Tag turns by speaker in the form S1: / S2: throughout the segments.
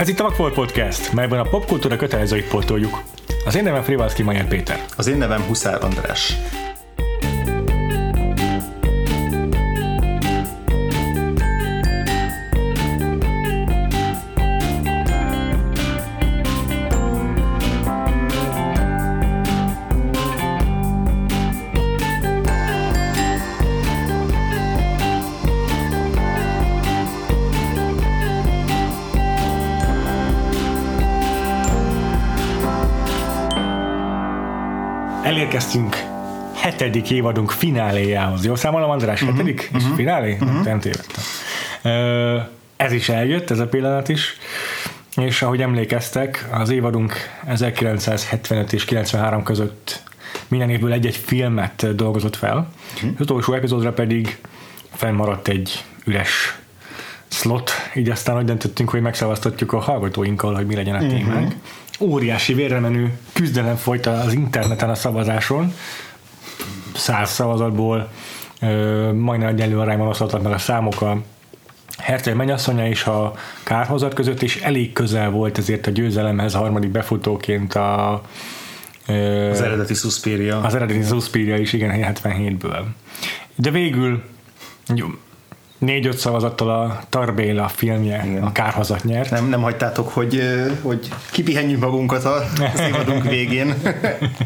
S1: Ez itt a Vagfolt Podcast, melyben a popkultúra kötelezőit pótoljuk. Az én nevem Frivalszki Majer Péter.
S2: Az én nevem Huszár András.
S1: Hetedik évadunk fináléjához. Jó számolom, András? Uh-huh, hetedik? Uh-huh, és finálé? Uh-huh. Nem tévedtem. Ö, ez is eljött, ez a pillanat is. És ahogy emlékeztek, az évadunk 1975 és 93 között minden évből egy-egy filmet dolgozott fel. Uh-huh. Az utolsó epizódra pedig fennmaradt egy üres slot, így aztán úgy döntöttünk, hogy megszavaztatjuk a hallgatóinkkal, hogy mi legyen a témánk. Uh-huh. Óriási vérremenő küzdelem folyt az interneten a szavazáson. Száz szavazatból majdnem egyenlő arányban osztottak meg a számok a Herceg mennyasszonya és a kárhozat között, és elég közel volt ezért a győzelemhez a harmadik befutóként a
S2: az eredeti Suspiria.
S1: Az eredeti Suspiria is, igen, 77-ből. De végül jó, négy-öt szavazattal a Tarbéla filmje, Igen. a Kárhozat nyert.
S2: Nem, nem hagytátok, hogy, hogy kipihenjük magunkat az évadunk végén.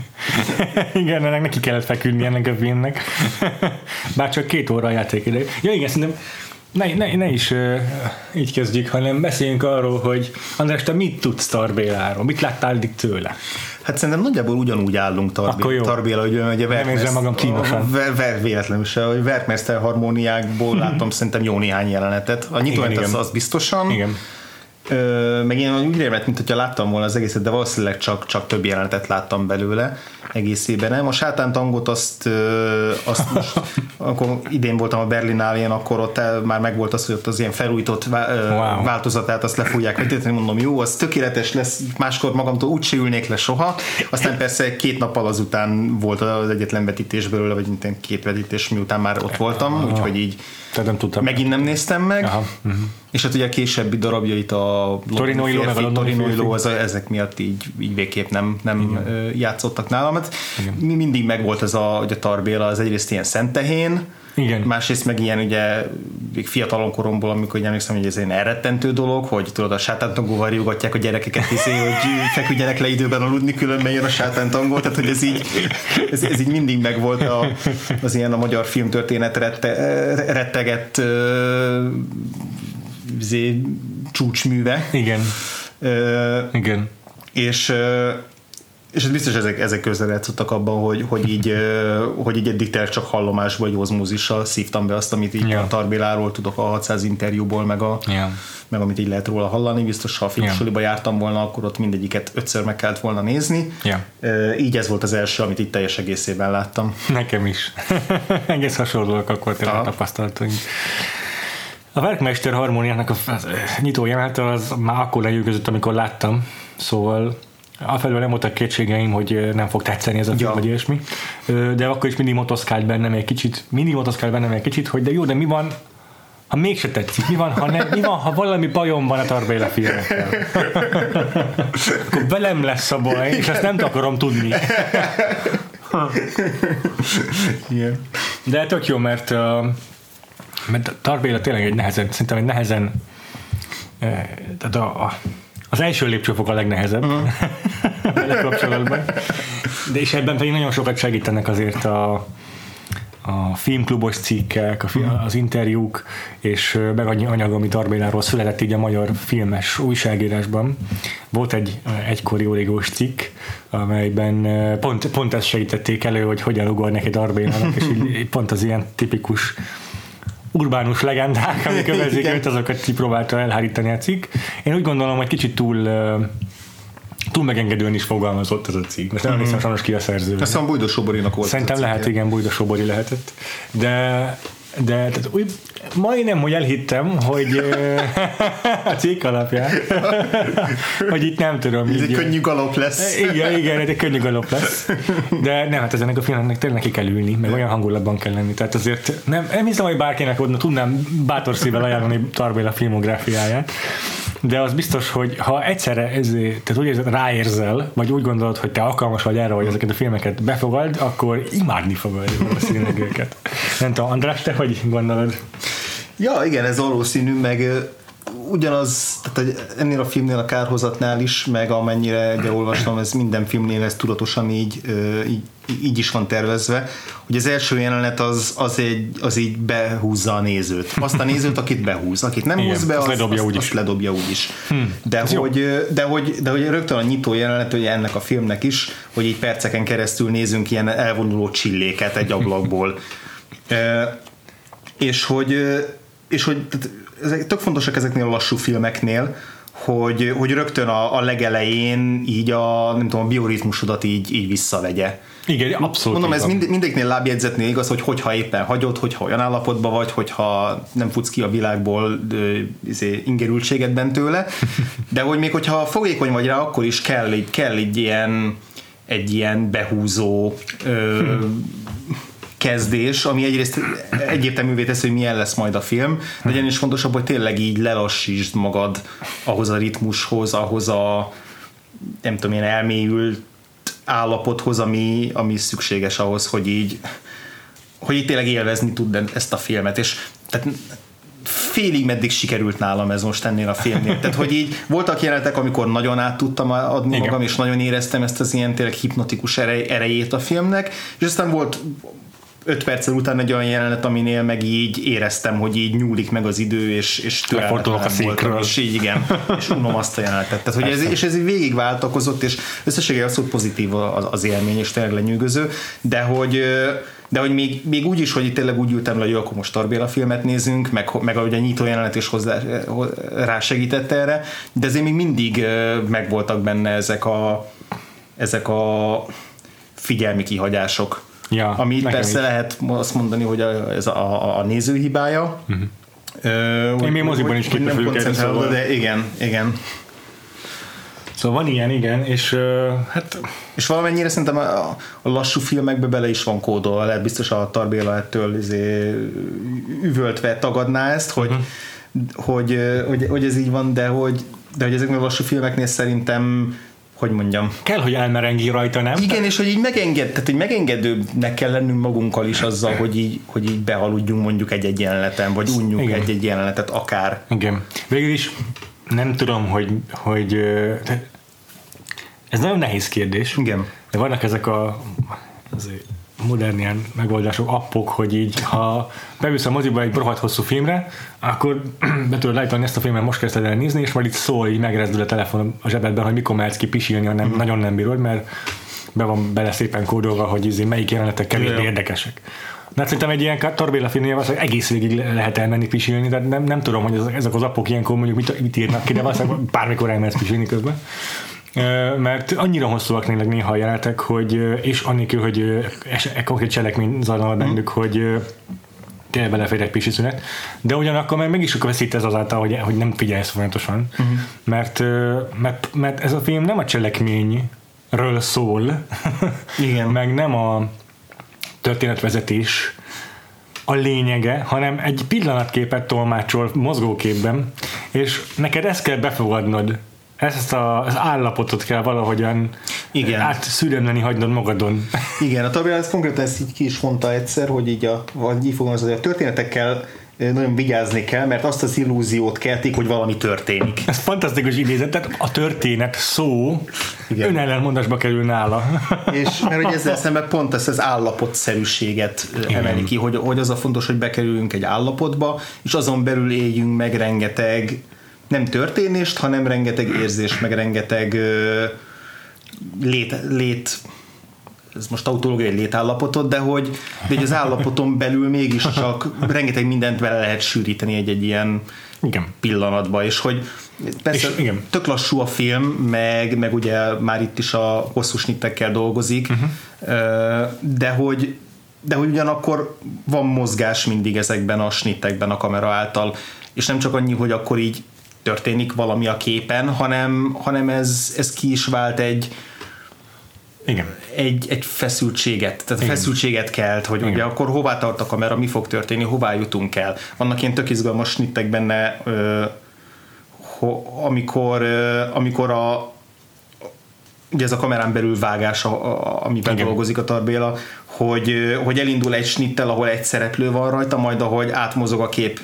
S1: igen, ennek neki kellett feküdni ennek a filmnek. Bár csak két óra a játékidő. Ja igen, szerintem ne, ne, ne is uh, így kezdjük, hanem beszéljünk arról, hogy András, te mit tudsz Tarbéláról? Mit láttál eddig tőle?
S2: Hát szerintem nagyjából ugyanúgy állunk Tarbéla, Tarbéla hogy ugye
S1: Nem érzem magam kínosan.
S2: Ver, ver, véletlenül se, hogy Verkmester harmóniákból látom szerintem jó néhány jelenetet. A nyitóent az, az biztosan.
S1: Igen.
S2: Ö, meg én úgy rémet, mint hogyha láttam volna az egészet, de valószínűleg csak, csak több jelenetet láttam belőle egészében. Nem? A sátántangot azt, azt most, akkor idén voltam a Berlinálén, akkor ott el, már megvolt az, hogy ott az ilyen felújított wow. változatát azt le fogják vetíteni, mondom, jó, az tökéletes lesz, máskor magamtól úgy se ülnék le soha. Aztán persze két nappal azután volt az egyetlen vetítés belőle, vagy két vetítés miután már ott voltam, úgyhogy így
S1: tehát nem tudtam.
S2: Megint nem néztem meg. Aha. Uh-huh. És hát ugye a későbbi darabjait a
S1: Torino Iló, meg a
S2: Torino Iló, az, ezek miatt így, így végképp nem, nem Igen. játszottak nálam. Hát mindig megvolt ez a, hogy a Tarbéla, az egyrészt ilyen szentehén,
S1: igen.
S2: Másrészt meg ilyen ugye még fiatalon koromból, amikor ugye emlékszem, hogy ez egy elrettentő dolog, hogy tudod a sátántangóval riogatják a gyerekeket, hiszen, hogy feküdjenek le időben aludni, különben jön a sátántangó, tehát hogy ez így, ez, ez így mindig megvolt a, az ilyen a magyar filmtörténet rette, rettegett zé, csúcsműve.
S1: Igen.
S2: Uh,
S1: Igen.
S2: És és biztos ezek, ezek közre játszottak abban, hogy, hogy, így, hogy így eddig csak hallomásból, vagy ozmózissal szívtam be azt, amit így yeah. a Tarbéláról tudok a 600 interjúból, meg, a,
S1: yeah.
S2: meg amit így lehet róla hallani. Biztos, ha a filmsuliba yeah. jártam volna, akkor ott mindegyiket ötször meg kellett volna nézni.
S1: Yeah.
S2: Így ez volt az első, amit itt teljes egészében láttam.
S1: Nekem is. Egész hasonlóak akkor tényleg tapasztalatunk. A Verkmester harmóniának a nyitó jelenete az már akkor lenyűgözött, amikor láttam, szóval Afelől nem voltak kétségeim, hogy nem fog tetszeni ez a film, ja. vagy ilyesmi. De akkor is mindig motoszkált bennem egy kicsit, mindig motoszkált bennem egy kicsit, hogy de jó, de mi van, ha mégse tetszik, mi van, ha, ne, mi van, ha valami bajom van a Tarbéla filmekkel? Akkor velem lesz a baj, és ezt nem akarom tudni.
S2: Igen.
S1: De tök jó, mert, mert Tarbéla tényleg egy nehezen, szerintem egy nehezen tehát a, a az első lépcsőfok a legnehezebb uh-huh. vele kapcsolatban. De és ebben pedig nagyon sokat segítenek azért a, a filmklubos cikkek, a film, uh-huh. az interjúk, és meg annyi anyag, ami Tarbéláról született így a magyar filmes újságírásban. Volt egy egykori origós cikk, amelyben pont, pont ezt segítették elő, hogy hogyan ugor neki Tarbélának, és így, pont az ilyen tipikus urbánus legendák, amik övezik őt, azokat kipróbálta elhárítani a cikk. Én úgy gondolom, hogy kicsit túl túl megengedően is fogalmazott ez a cikk. Most nem mm-hmm. hiszem sajnos ki a szerző.
S2: Azt hiszem Bújda Soborinak volt.
S1: Szerintem lehet, igen, Bújda Sobori lehetett. De de tehát úgy, majdnem, hogy elhittem, hogy a cikk alapján, hogy itt nem tudom.
S2: Ez így, egy könnyű galop lesz.
S1: Igen, igen, ez egy könnyű galop lesz. De nem, hát ez ennek a filmnek tényleg neki kell ülni, meg olyan hangulatban kell lenni. Tehát azért nem, nem hiszem, hogy bárkinek odna tudnám bátor szívvel ajánlani Tarbéla filmográfiáját. de az biztos, hogy ha egyszerre ezért, tehát úgy érzed, ráérzel, vagy úgy gondolod, hogy te alkalmas vagy erre, hogy ezeket a filmeket befogad, akkor imádni fogod valószínűleg őket. Nem tudom, András, te hogy gondolod?
S2: Ja, igen, ez valószínű, meg ugyanaz, tehát hogy ennél a filmnél a kárhozatnál is, meg amennyire ugye olvastam, ez minden filmnél ez tudatosan így, így, így is van tervezve, hogy az első jelenet az, az, egy, az így behúzza a nézőt. Azt a nézőt, akit behúz. Akit nem
S1: Igen,
S2: húz be,
S1: azt
S2: az,
S1: ledobja
S2: azt,
S1: úgyis.
S2: azt ledobja úgyis. Hmm, de, hogy, de, hogy, de hogy rögtön a nyitó jelenet ugye ennek a filmnek is, hogy így perceken keresztül nézünk ilyen elvonuló csilléket egy ablakból. Ö, és hogy, és hogy tehát ezek tök fontosak ezeknél a lassú filmeknél, hogy, hogy rögtön a, a legelején így a, nem tudom, a bioritmusodat így, így visszavegye.
S1: Igen, abszolút.
S2: Mondom, ez mind, mindegyiknél lábjegyzetnél igaz, hogy hogyha éppen hagyod, hogyha olyan állapotban vagy, hogyha nem futsz ki a világból izé, ingerültségedben tőle, de hogy még hogyha fogékony vagy rá, akkor is kell, kell egy ilyen egy ilyen behúzó ö, kezdés, ami egyrészt egyértelművé teszi, hogy milyen lesz majd a film, de egyen is fontosabb, hogy tényleg így lelassítsd magad ahhoz a ritmushoz, ahhoz a nem tudom, ilyen elmélyült állapothoz, ami, ami szükséges ahhoz, hogy így hogy így tényleg élvezni tud ezt a filmet, és tehát félig meddig sikerült nálam ez most ennél a filmnél. Tehát, hogy így voltak jelenetek, amikor nagyon át tudtam adni
S1: Igen.
S2: magam, és nagyon éreztem ezt az ilyen tényleg hipnotikus erej, erejét a filmnek, és aztán volt öt perccel után egy olyan jelenet, aminél meg így éreztem, hogy így nyúlik meg az idő, és, és
S1: Lefordulok a
S2: voltam,
S1: székről.
S2: és így igen, és unom azt a jelenetet. Tehát, hogy ez, és ez így végigváltakozott, és összességében abszolút pozitív az, az élmény, és tényleg lenyűgöző, de hogy de hogy még, még úgy is, hogy itt tényleg úgy ültem le, hogy jó, akkor most Tarbéla filmet nézünk, meg, meg ahogy a nyitó jelenet is hozzá, rá segített erre, de azért még mindig megvoltak benne ezek a, ezek a figyelmi kihagyások.
S1: Ja,
S2: Ami persze
S1: is.
S2: lehet azt mondani, hogy a, ez a, a, a néző hibája. Uh-huh.
S1: Mhm. még moziban is képes vagyok erre, szóval.
S2: de igen, igen.
S1: Szóval van ilyen, igen, és uh, hát
S2: És valamennyire szerintem a, a lassú filmekbe bele is van kódolva, lehet biztos a Tarbéla ettől izé, üvöltve tagadná ezt, hogy, uh-huh. hogy, hogy, hogy, ez így van, de hogy, de hogy ezeknél a lassú filmeknél szerintem hogy mondjam.
S1: kell, hogy elmerengi rajta, nem?
S2: Igen, és hogy így megenged, tehát hogy megengedőbbnek kell lennünk magunkkal is azzal, hogy így, hogy így behaludjunk mondjuk egy-egy jeleneten, vagy
S1: Igen.
S2: egy-egy jelenetet akár.
S1: Igen. Végül is nem tudom, hogy, hogy ez nagyon nehéz kérdés.
S2: Igen.
S1: De vannak ezek a azért modern ilyen megoldások, appok, hogy így, ha beülsz a moziba egy rohadt hosszú filmre, akkor be tudod állítani ezt a filmet, most kezdted el nézni, és majd itt szól, így megrezdül a telefon a zsebedben, hogy mikor mehetsz ki pisilni, ha nem,
S2: Mhm.
S1: nagyon nem bírod, mert be van bele szépen kódolva, hogy izé, melyik jelenetek kevésbé érdekesek. De hát szerintem egy ilyen Torbéla filmnél az, hogy egész végig le- lehet elmenni pisilni, tehát nem, nem tudom, hogy ezek, az appok ilyenkor mondjuk mit, mit írnak ki, de valószínűleg bármikor elmehetsz pisilni közben. Mert annyira hosszúak tényleg néha a jelenetek, hogy, és annélkül, hogy e, konkrét cselekmény zajlana bennük, hogy ö, tényleg belefér egy pisi szünet, de ugyanakkor meg, meg is veszít ez azáltal, hogy, hogy nem figyelsz folyamatosan, uh-huh. mert, mert, mert ez a film nem a cselekményről szól,
S2: Igen.
S1: meg nem a történetvezetés a lényege, hanem egy pillanatképet tolmácsol mozgóképben, és neked ezt kell befogadnod. Ezt a, az állapotot kell valahogyan
S2: Igen.
S1: átszüremleni hagynod magadon.
S2: Igen, a Tabéla ezt konkrétan ezt így ki is mondta egyszer, hogy így a, vagy így fogalmazza, hogy a történetekkel eh, nagyon vigyázni kell, mert azt az illúziót keltik, hogy valami történik.
S1: Ez fantasztikus idézet, tehát a történet szó
S2: Igen.
S1: önellenmondásba kerül nála.
S2: És mert hogy ezzel szemben pont ezt az állapotszerűséget ö,
S1: Igen.
S2: emeli ki, hogy, hogy az a fontos, hogy bekerüljünk egy állapotba, és azon belül éljünk meg rengeteg nem történést, hanem rengeteg érzést, meg rengeteg ö, lét, lét ez most tautológiai létállapotot, de hogy, de hogy az állapoton belül mégiscsak rengeteg mindent bele lehet sűríteni egy-egy ilyen
S1: Igen.
S2: pillanatba, és hogy persze
S1: És igen.
S2: tök lassú a film, meg, meg ugye már itt is a hosszú snittekkel dolgozik, uh-huh. de hogy de hogy ugyanakkor van mozgás mindig ezekben a snittekben a kamera által, és nem csak annyi, hogy akkor így történik valami a képen, hanem, hanem ez, ez ki is vált egy,
S1: Igen.
S2: egy, egy feszültséget, tehát
S1: Igen.
S2: feszültséget kelt, hogy
S1: Igen.
S2: ugye akkor hová tart a kamera, mi fog történni, hová jutunk el. Vannak ilyen tök izgalmas snittek benne, ö, amikor, amikor a, ugye ez a kamerán belül vágás, amiben Igen. dolgozik a Tarbéla, hogy, hogy elindul egy snittel, ahol egy szereplő van rajta, majd ahogy átmozog a kép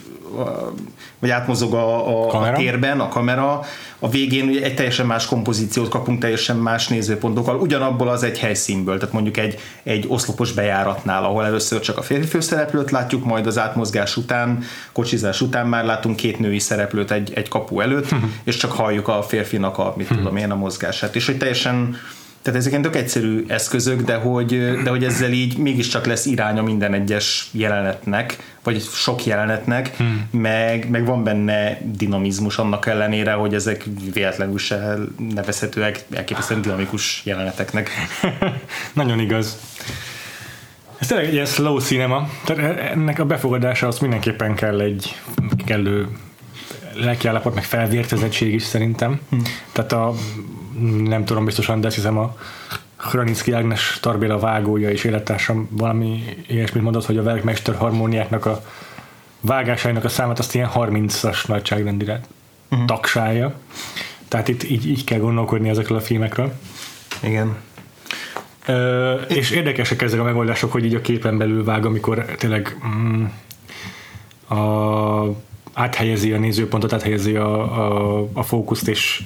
S2: vagy átmozog a, a, a térben a kamera, a végén ugye egy teljesen más kompozíciót kapunk, teljesen más nézőpontokkal, ugyanabból az egy helyszínből, tehát mondjuk egy, egy oszlopos bejáratnál, ahol először csak a férfi főszereplőt látjuk, majd az átmozgás után, kocsizás után már látunk két női szereplőt egy, egy kapu előtt, uh-huh. és csak halljuk a férfinak a, mit uh-huh. tudom én, a mozgását, és hogy teljesen tehát ezek tök egyszerű eszközök, de hogy, de hogy ezzel így mégiscsak lesz iránya minden egyes jelenetnek, vagy sok jelenetnek, hmm. meg, meg van benne dinamizmus annak ellenére, hogy ezek véletlenül se nevezhetőek elképesztően dinamikus jeleneteknek.
S1: Nagyon igaz. Ez tényleg egy ilyen slow cinema, tehát ennek a befogadása az mindenképpen kell egy kellő lelkiállapot, meg felvértezettség is szerintem. Hmm. Tehát a nem tudom biztosan, de azt hiszem a Hranicki Ágnes Tarbéla vágója és élettársam valami ilyesmit mondott, hogy a Verkmeister harmóniáknak a vágásainak a számát azt ilyen 30-as nagyságrendire uh-huh. taksálja. Tehát itt így, így kell gondolkodni ezekről a filmekről.
S2: Igen.
S1: Ö, és érdekesek ezek a megoldások, hogy így a képen belül vág, amikor tényleg mm, a áthelyezi a nézőpontot, áthelyezi a, a, a fókuszt, és,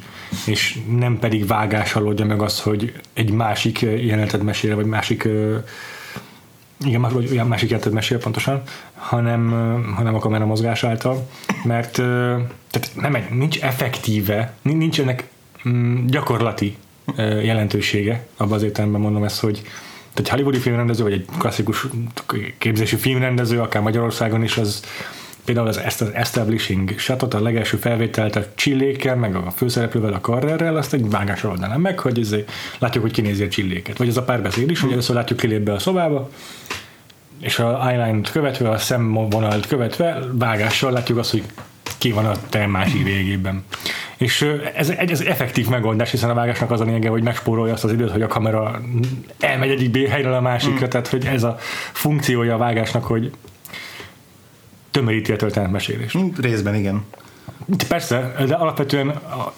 S1: és nem pedig vágással oldja meg azt, hogy egy másik jelenetet mesél, vagy másik igen, vagy olyan másik jelenetet mesél pontosan, hanem, hanem a kamera mozgás által, mert tehát nem, nincs effektíve, nincs ennek mm, gyakorlati jelentősége, abban az értelemben mondom ezt, hogy egy hollywoodi filmrendező, vagy egy klasszikus képzési filmrendező, akár Magyarországon is, az, például az, ezt az establishing shotot, a legelső felvételt a csillékkel, meg a főszereplővel, a karrerrel, azt egy vágásra oldanám meg, hogy ezért látjuk, hogy kinézi a csilléket. Vagy ez a párbeszéd is, hogy először látjuk kilép be a szobába, és a eyeline-t követve, a szemvonalt követve, vágással látjuk azt, hogy ki van a terem másik végében. És ez egy ez effektív megoldás, hiszen a vágásnak az a lényege, hogy megspórolja azt az időt, hogy a kamera elmegy egyik helyről a másikra, mm. tehát hogy ez a funkciója a vágásnak, hogy tömöríti a történetmesélést.
S2: Részben igen.
S1: Persze, de alapvetően a,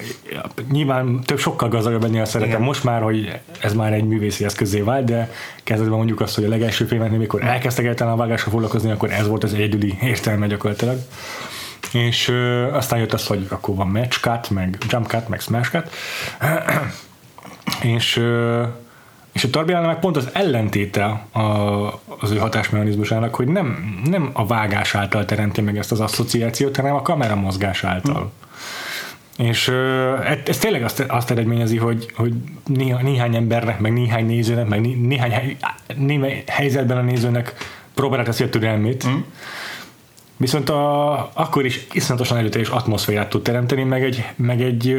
S1: nyilván több sokkal gazdagabb lenni a szeretem. Most már, hogy ez már egy művészi eszközé vált, de kezdetben mondjuk azt, hogy a legelső filmeknél, mikor elkezdtek egyáltalán a vágásra foglalkozni, akkor ez volt az egyedüli értelme gyakorlatilag. És ö, aztán jött az, hogy akkor van match cut, meg jump cut, meg smash cut. és ö, és a Tarbélánál meg pont az ellentéte a, az ő hatásmechanizmusának, hogy nem, nem a vágás által teremti meg ezt az asszociációt, hanem a kamera mozgás által. Hmm. És ez tényleg azt, azt eredményezi, hogy, hogy néha, néhány embernek, meg néhány nézőnek, meg néhány, hely, néhány helyzetben a nézőnek próbálja teszi a türelmét, hmm. viszont a, akkor is iszonyatosan előteljes atmoszférát tud teremteni, meg egy, meg egy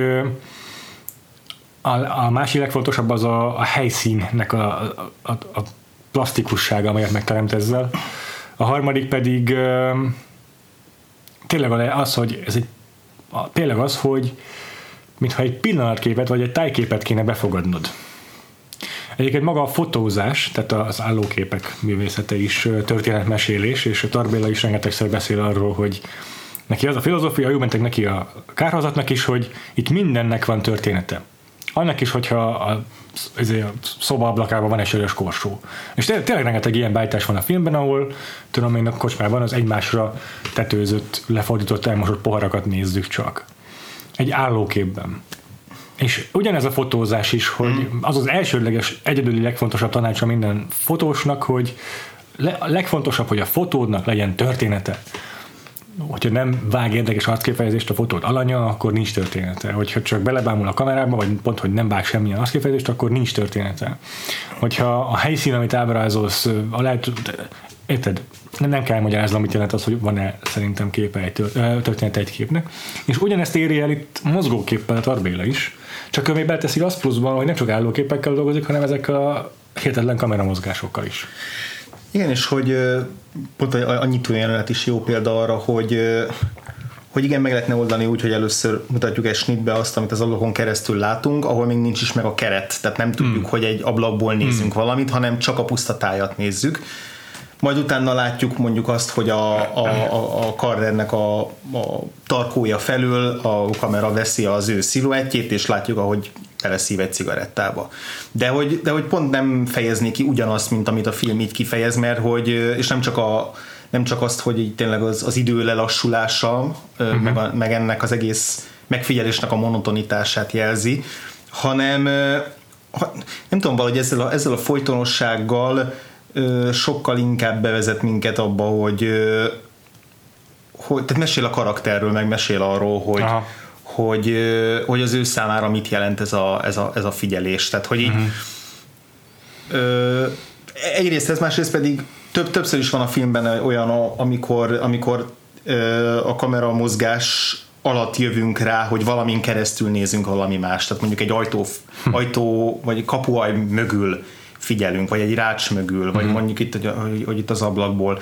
S1: a, a másik legfontosabb az a, a helyszínnek a, a, a plastikussága, amelyet megteremt ezzel. A harmadik pedig tényleg az, hogy ez egy, tényleg az, hogy mintha egy pillanatképet vagy egy tájképet kéne befogadnod. Egyébként maga a fotózás, tehát az állóképek művészete is történetmesélés, és a Tarbéla is rengetegszer beszél arról, hogy neki az a filozófia, jó mentek neki a kárhozatnak is, hogy itt mindennek van története annak is, hogyha a, a szoba ablakában van egy sörös korsó. És tényleg, tényleg rengeteg ilyen bájtás van a filmben, ahol tudom én a kocsmában az egymásra tetőzött, lefordított, elmosott poharakat nézzük csak. Egy állóképben. És ugyanez a fotózás is, hogy hmm. az az elsődleges, egyedüli legfontosabb tanácsa minden fotósnak, hogy a legfontosabb, hogy a fotódnak legyen története hogyha nem vág érdekes arckifejezést a fotót alanya, akkor nincs története. Hogyha csak belebámul a kamerába, vagy pont, hogy nem vág semmilyen arckifejezést, akkor nincs története. Hogyha a helyszín, amit ábrázolsz, a lehet, érted, nem, nem kell magyaráznom, mit jelent az, hogy van-e szerintem képe egy történet egy képnek. És ugyanezt éri el itt mozgóképpel a Tarbéla is, csak ő még beteszi azt pluszban, hogy nem csak állóképekkel dolgozik, hanem ezek a hihetetlen kameramozgásokkal is.
S2: Igen, és hogy pont a nyitó jelenet is jó példa arra, hogy hogy igen, meg lehetne oldani úgy, hogy először mutatjuk egy snitbe azt, amit az ablakon keresztül látunk, ahol még nincs is meg a keret, tehát nem tudjuk, mm. hogy egy ablakból nézzünk mm. valamit, hanem csak a pusztatájat nézzük. majd utána látjuk mondjuk azt, hogy a, a, a, a karrernek a, a tarkója felül a kamera veszi az ő sziluettjét, és látjuk, ahogy beleszív egy cigarettába. De hogy, de hogy pont nem fejezni ki ugyanazt, mint amit a film így kifejez, mert hogy, és nem csak a nem csak azt, hogy így tényleg az, az idő lelassulása, uh-huh. meg, a, meg ennek az egész megfigyelésnek a monotonitását jelzi, hanem nem tudom, valahogy ezzel a, ezzel a folytonossággal sokkal inkább bevezet minket abba, hogy, hogy tehát mesél a karakterről, meg mesél arról, hogy, hogy, hogy az ő számára mit jelent ez a, ez a, ez a figyelés. Tehát, hogy így, uh-huh. ö, egyrészt ez, másrészt pedig több, többször is van a filmben olyan, amikor, amikor ö, a kamera mozgás alatt jövünk rá, hogy valamin keresztül nézünk valami más. Tehát mondjuk egy ajtó, hm. ajtó vagy kapuaj mögül figyelünk, vagy egy rács mögül, vagy mm. mondjuk itt, hogy, hogy itt az ablakból.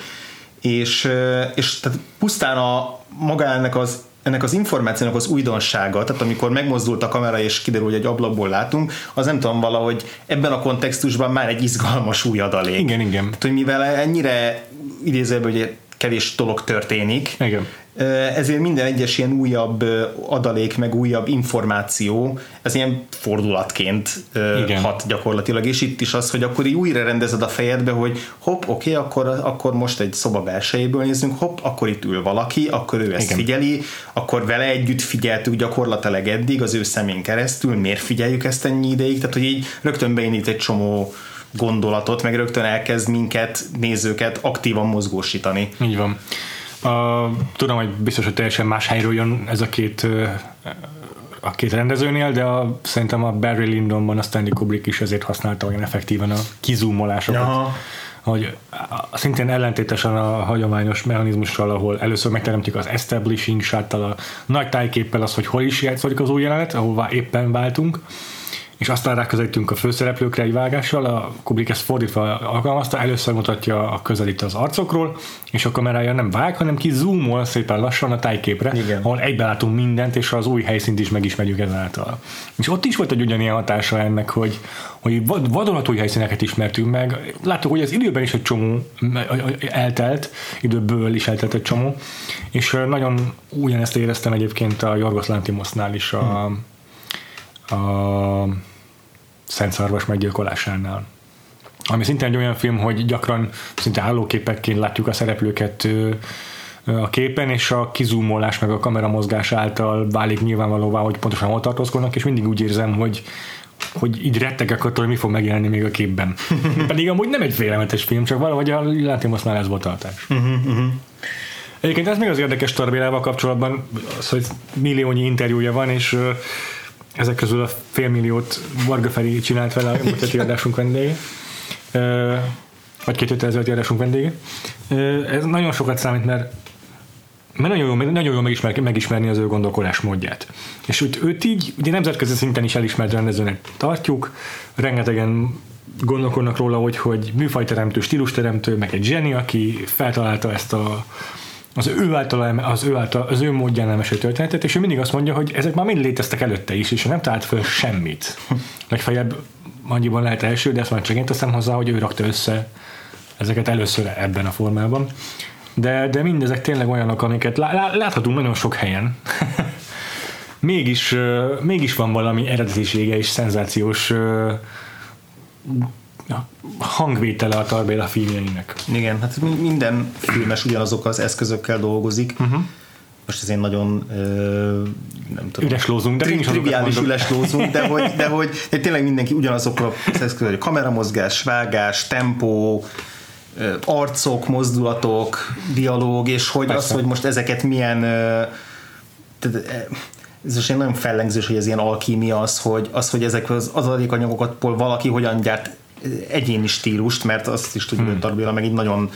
S2: És, és tehát pusztán a maga ennek az ennek az információnak az újdonsága, tehát amikor megmozdult a kamera és kiderül, hogy egy ablakból látunk, az nem tudom valahogy ebben a kontextusban már egy izgalmas új adalék.
S1: Igen, igen.
S2: Tehát, hogy mivel ennyire idézőben, hogy kevés dolog történik,
S1: igen
S2: ezért minden egyes ilyen újabb adalék, meg újabb információ, ez ilyen fordulatként Igen. hat gyakorlatilag, és itt is az, hogy akkor így újra rendezed a fejedbe, hogy hopp, oké, okay, akkor, akkor most egy szoba belsejéből nézzünk, hopp, akkor itt ül valaki, akkor ő ezt Igen. figyeli, akkor vele együtt figyeltük gyakorlatilag eddig az ő szemén keresztül, miért figyeljük ezt ennyi ideig, tehát hogy így rögtön beindít egy csomó gondolatot, meg rögtön elkezd minket, nézőket aktívan mozgósítani.
S1: Így van. Uh, tudom, hogy biztos, hogy teljesen más helyről jön ez a két a két rendezőnél, de a, szerintem a Barry Lyndonban a Stanley Kubrick is ezért használta olyan effektíven a kizoomolásokat. Aha. Hogy szintén ellentétesen a hagyományos mechanizmussal, ahol először megteremtik az establishing shot a nagy tájképpel az, hogy hol is játszódik az új jelenet, ahová éppen váltunk, és aztán ráközelítünk a főszereplőkre egy vágással, a Kubrick ezt fordítva alkalmazta, először mutatja a közelít az arcokról, és a kamerája nem vág, hanem ki zoomol szépen lassan a tájképre, Igen. ahol egybelátunk mindent, és az új helyszínt is megismerjük ezáltal. És ott is volt egy ugyanilyen hatása ennek, hogy, hogy vadonatúj helyszíneket ismertünk meg. Láttuk, hogy az időben is egy csomó eltelt, időből is eltelt egy csomó, és nagyon ugyanezt éreztem egyébként a Jorgos Lantimosnál is a, hmm a Szent Szarvas meggyilkolásánál. Ami szintén egy olyan film, hogy gyakran szinte állóképekként látjuk a szereplőket a képen, és a kizúmolás meg a kamera mozgás által válik nyilvánvalóvá, hogy pontosan hol tartózkodnak, és mindig úgy érzem, hogy hogy így rettegek attól, hogy mi fog megjelenni még a képben. Pedig amúgy nem egy félelmetes film, csak valahogy a Látimosznál ez volt a hatás. Uh-huh, uh-huh. Egyébként ez még az érdekes Tarbélával kapcsolatban, az, hogy milliónyi interjúja van, és ezek közül a félmilliót Varga Feri csinált vele a múlt adásunk vendége, vagy két héttel ezelőtti adásunk vendége. Ez nagyon sokat számít, mert mert nagyon jó, nagyon jó megismer, megismerni az ő gondolkodás. És úgy, őt így ugye nemzetközi szinten is elismert rendezőnek tartjuk, rengetegen gondolkodnak róla, hogy, hogy műfajteremtő, stílusteremtő, meg egy zseni, aki feltalálta ezt a az ő által, az ő, által, az ő módján elmesélt történetet, és ő mindig azt mondja, hogy ezek már mind léteztek előtte is, és ő nem talált föl semmit. Legfeljebb annyiban lehet első, de ezt már csak én teszem hozzá, hogy ő rakta össze ezeket először ebben a formában. De, de mindezek tényleg olyanok, amiket láthatunk nagyon sok helyen. mégis, mégis van valami eredetisége és szenzációs hangvétele a Tarbéla filmjeinek.
S2: Igen, hát minden filmes ugyanazok az eszközökkel dolgozik. Uh-huh. Most ez én nagyon nem tudom.
S1: Üres lózunk, de
S2: tri- triviális üres lózunk, de hogy, de hogy de tényleg mindenki ugyanazokra az eszközök, kameramozgás, vágás, tempó, arcok, mozdulatok, dialóg, és hogy Persze. az, hogy most ezeket milyen tehát, ez most egy nagyon fellengzős, hogy ez ilyen alkímia az, hogy, az, hogy ezek az adalékanyagokat valaki hogyan gyárt egyéni stílust, mert azt is tudjuk, hmm. hogy meg így nagyon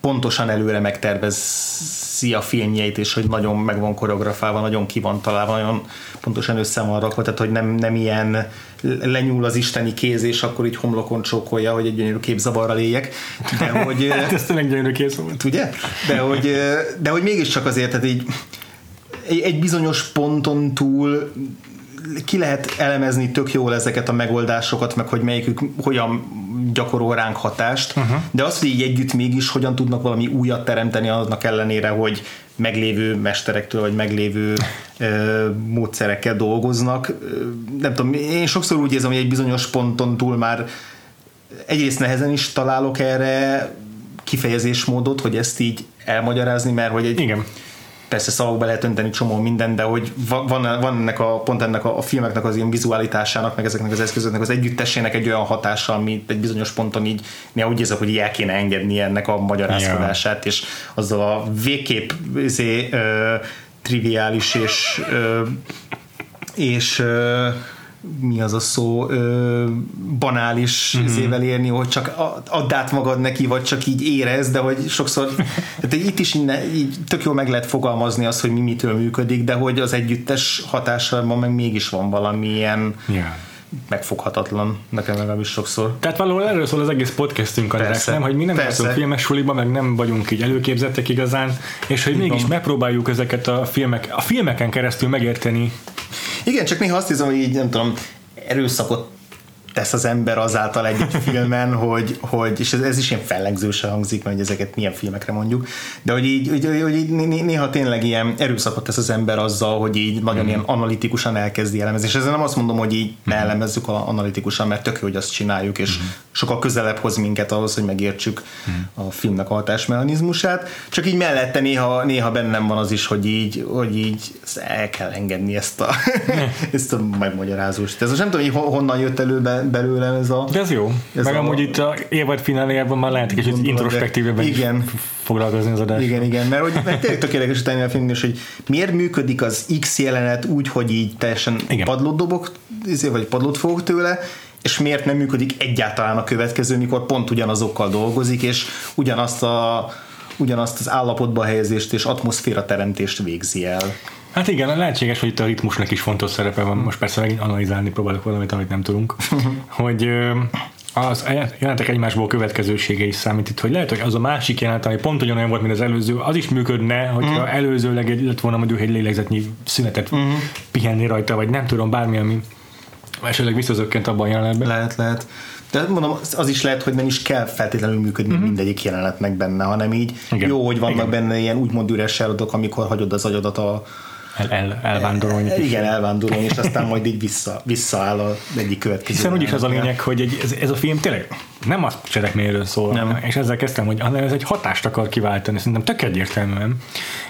S2: pontosan előre megtervezi a filmjeit, és hogy nagyon meg van koreografálva, nagyon ki van találva, nagyon pontosan össze van rakva, tehát hogy nem, nem ilyen lenyúl az isteni kéz, és akkor így homlokon csókolja, hogy egy gyönyörű képzavarral éljek.
S1: De hogy... hát ez tényleg gyönyörű
S2: volt. Ugye? De hogy, de hogy mégiscsak azért, tehát így egy bizonyos ponton túl ki lehet elemezni tök jól ezeket a megoldásokat, meg hogy melyikük hogyan gyakorol ránk hatást, uh-huh. de az, hogy így együtt mégis hogyan tudnak valami újat teremteni annak ellenére, hogy meglévő mesterektől, vagy meglévő ö, módszerekkel dolgoznak. Nem tudom, én sokszor úgy érzem, hogy egy bizonyos ponton túl már egyrészt nehezen is találok erre kifejezésmódot, hogy ezt így elmagyarázni, mert hogy egy,
S1: Igen
S2: persze szavakba lehet önteni csomó minden, de hogy van, van ennek a, pont ennek a, a filmeknek az ilyen vizualitásának, meg ezeknek az eszközöknek az együttesének egy olyan hatása, ami egy bizonyos ponton így, néha úgy érzek, hogy el kéne engedni ennek a magyarázkodását, yeah. és azzal a végképp izé, ö, triviális és ö, és ö, mi az a szó, ö, banális mm-hmm. zével érni, hogy csak add át magad neki, vagy csak így érez, de hogy sokszor, tehát itt is innen, így tök jól meg lehet fogalmazni azt, hogy mi mitől működik, de hogy az együttes hatásában meg mégis van valamilyen yeah megfoghatatlan, nekem legalábbis sokszor.
S1: Tehát valahol erről szól az egész podcastünk, András, nem? Hogy mi nem játszunk filmes suliba, meg nem vagyunk így előképzettek igazán, és hogy mégis megpróbáljuk ezeket a filmek, a filmeken keresztül megérteni
S2: igen, csak néha azt hiszem, hogy így nem tudom, erőszakot tesz az ember azáltal egy filmen, hogy, hogy és ez, ez is ilyen fellegzőse hangzik, mert hogy ezeket milyen filmekre mondjuk, de hogy így, hogy, hogy így néha tényleg ilyen erőszakot tesz az ember azzal, hogy így nagyon mm. ilyen analitikusan elkezdi elemezni, és ezzel nem azt mondom, hogy így ne mhm. elemezzük analitikusan, mert tök jó, hogy azt csináljuk, és mm. sokkal közelebb hoz minket ahhoz, hogy megértsük mm. a filmnek a hatásmechanizmusát, csak így mellette néha, néha bennem van az is, hogy így, hogy így el kell engedni ezt a, ezt a megmagyarázóst. Ez most nem tudom, hogy honnan jött elő be, belőlem ez a...
S1: De ez jó. Ez Meg a, amúgy itt a évad fináléjában már lehet egy kicsit introspektívebben igen. foglalkozni az adást.
S2: Igen, igen, mert, hogy, mert tényleg tökéletes utáni a film is, hogy miért működik az X jelenet úgy, hogy így teljesen igen. padlót dobok, izé, vagy padlót fogok tőle, és miért nem működik egyáltalán a következő, mikor pont ugyanazokkal dolgozik, és ugyanazt a ugyanazt az állapotba helyezést és atmoszféra teremtést végzi el.
S1: Hát igen, lehetséges, hogy itt a ritmusnak is fontos szerepe van. Most persze megint analizálni próbálok valamit, amit nem tudunk. hogy az jelentek egymásból következősége is számít itt, hogy lehet, hogy az a másik jelenet, ami pont ugyanolyan volt, mint az előző, az is működne, hogyha mm. előzőleg lett volna mondjuk egy lélegzetnyi szünetet mm. pihenni rajta, vagy nem tudom, bármi, ami esetleg visszazökkent abban a jelenetben.
S2: Lehet, lehet. De mondom, az is lehet, hogy nem is kell feltétlenül működni mm-hmm. mindegyik jelenetnek benne, hanem így Igen. jó, hogy vannak Igen. benne ilyen úgymond üres amikor hagyod az agyadat a,
S1: el, el, elvándorolni.
S2: E, igen, elvándorolni, és aztán majd így vissza, visszaáll a egyik következő.
S1: Hiszen úgyis az a lényeg, hogy egy, ez, ez, a film tényleg nem a cselekményről szól, nem. és ezzel kezdtem, hogy hanem ez egy hatást akar kiváltani, szerintem tök egyértelműen,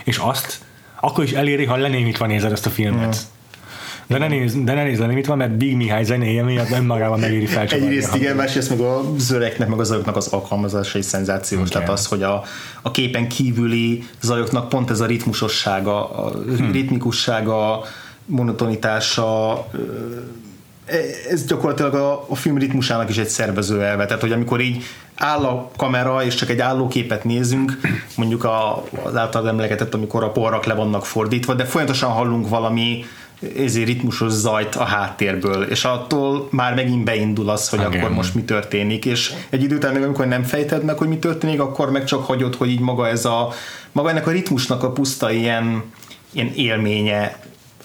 S1: és azt akkor is eléri, ha lenémítva nézed ezt a filmet. Ja de ne nézz, de ne nézz le, mit van, mert Big Mihály zenéje miatt önmagában megéri felcsavarni.
S2: Egyrészt igen, másrészt meg a zöreknek, meg az zajoknak az alkalmazása is szenzációs. Okay. Tehát az, hogy a, a képen kívüli zajoknak pont ez a ritmusossága, a hmm. ritmikussága, monotonitása, ez gyakorlatilag a, a film ritmusának is egy szervező elve. Tehát, hogy amikor így áll a kamera, és csak egy állóképet nézünk, mondjuk a, az által emlegetett, amikor a porrak le vannak fordítva, de folyamatosan hallunk valami ezért ritmusos zajt a háttérből, és attól már megint beindul az, hogy okay. akkor most mi történik, és egy idő után, amikor nem fejted meg, hogy mi történik, akkor meg csak hagyod, hogy így maga ez a, maga ennek a ritmusnak a puszta ilyen, ilyen élménye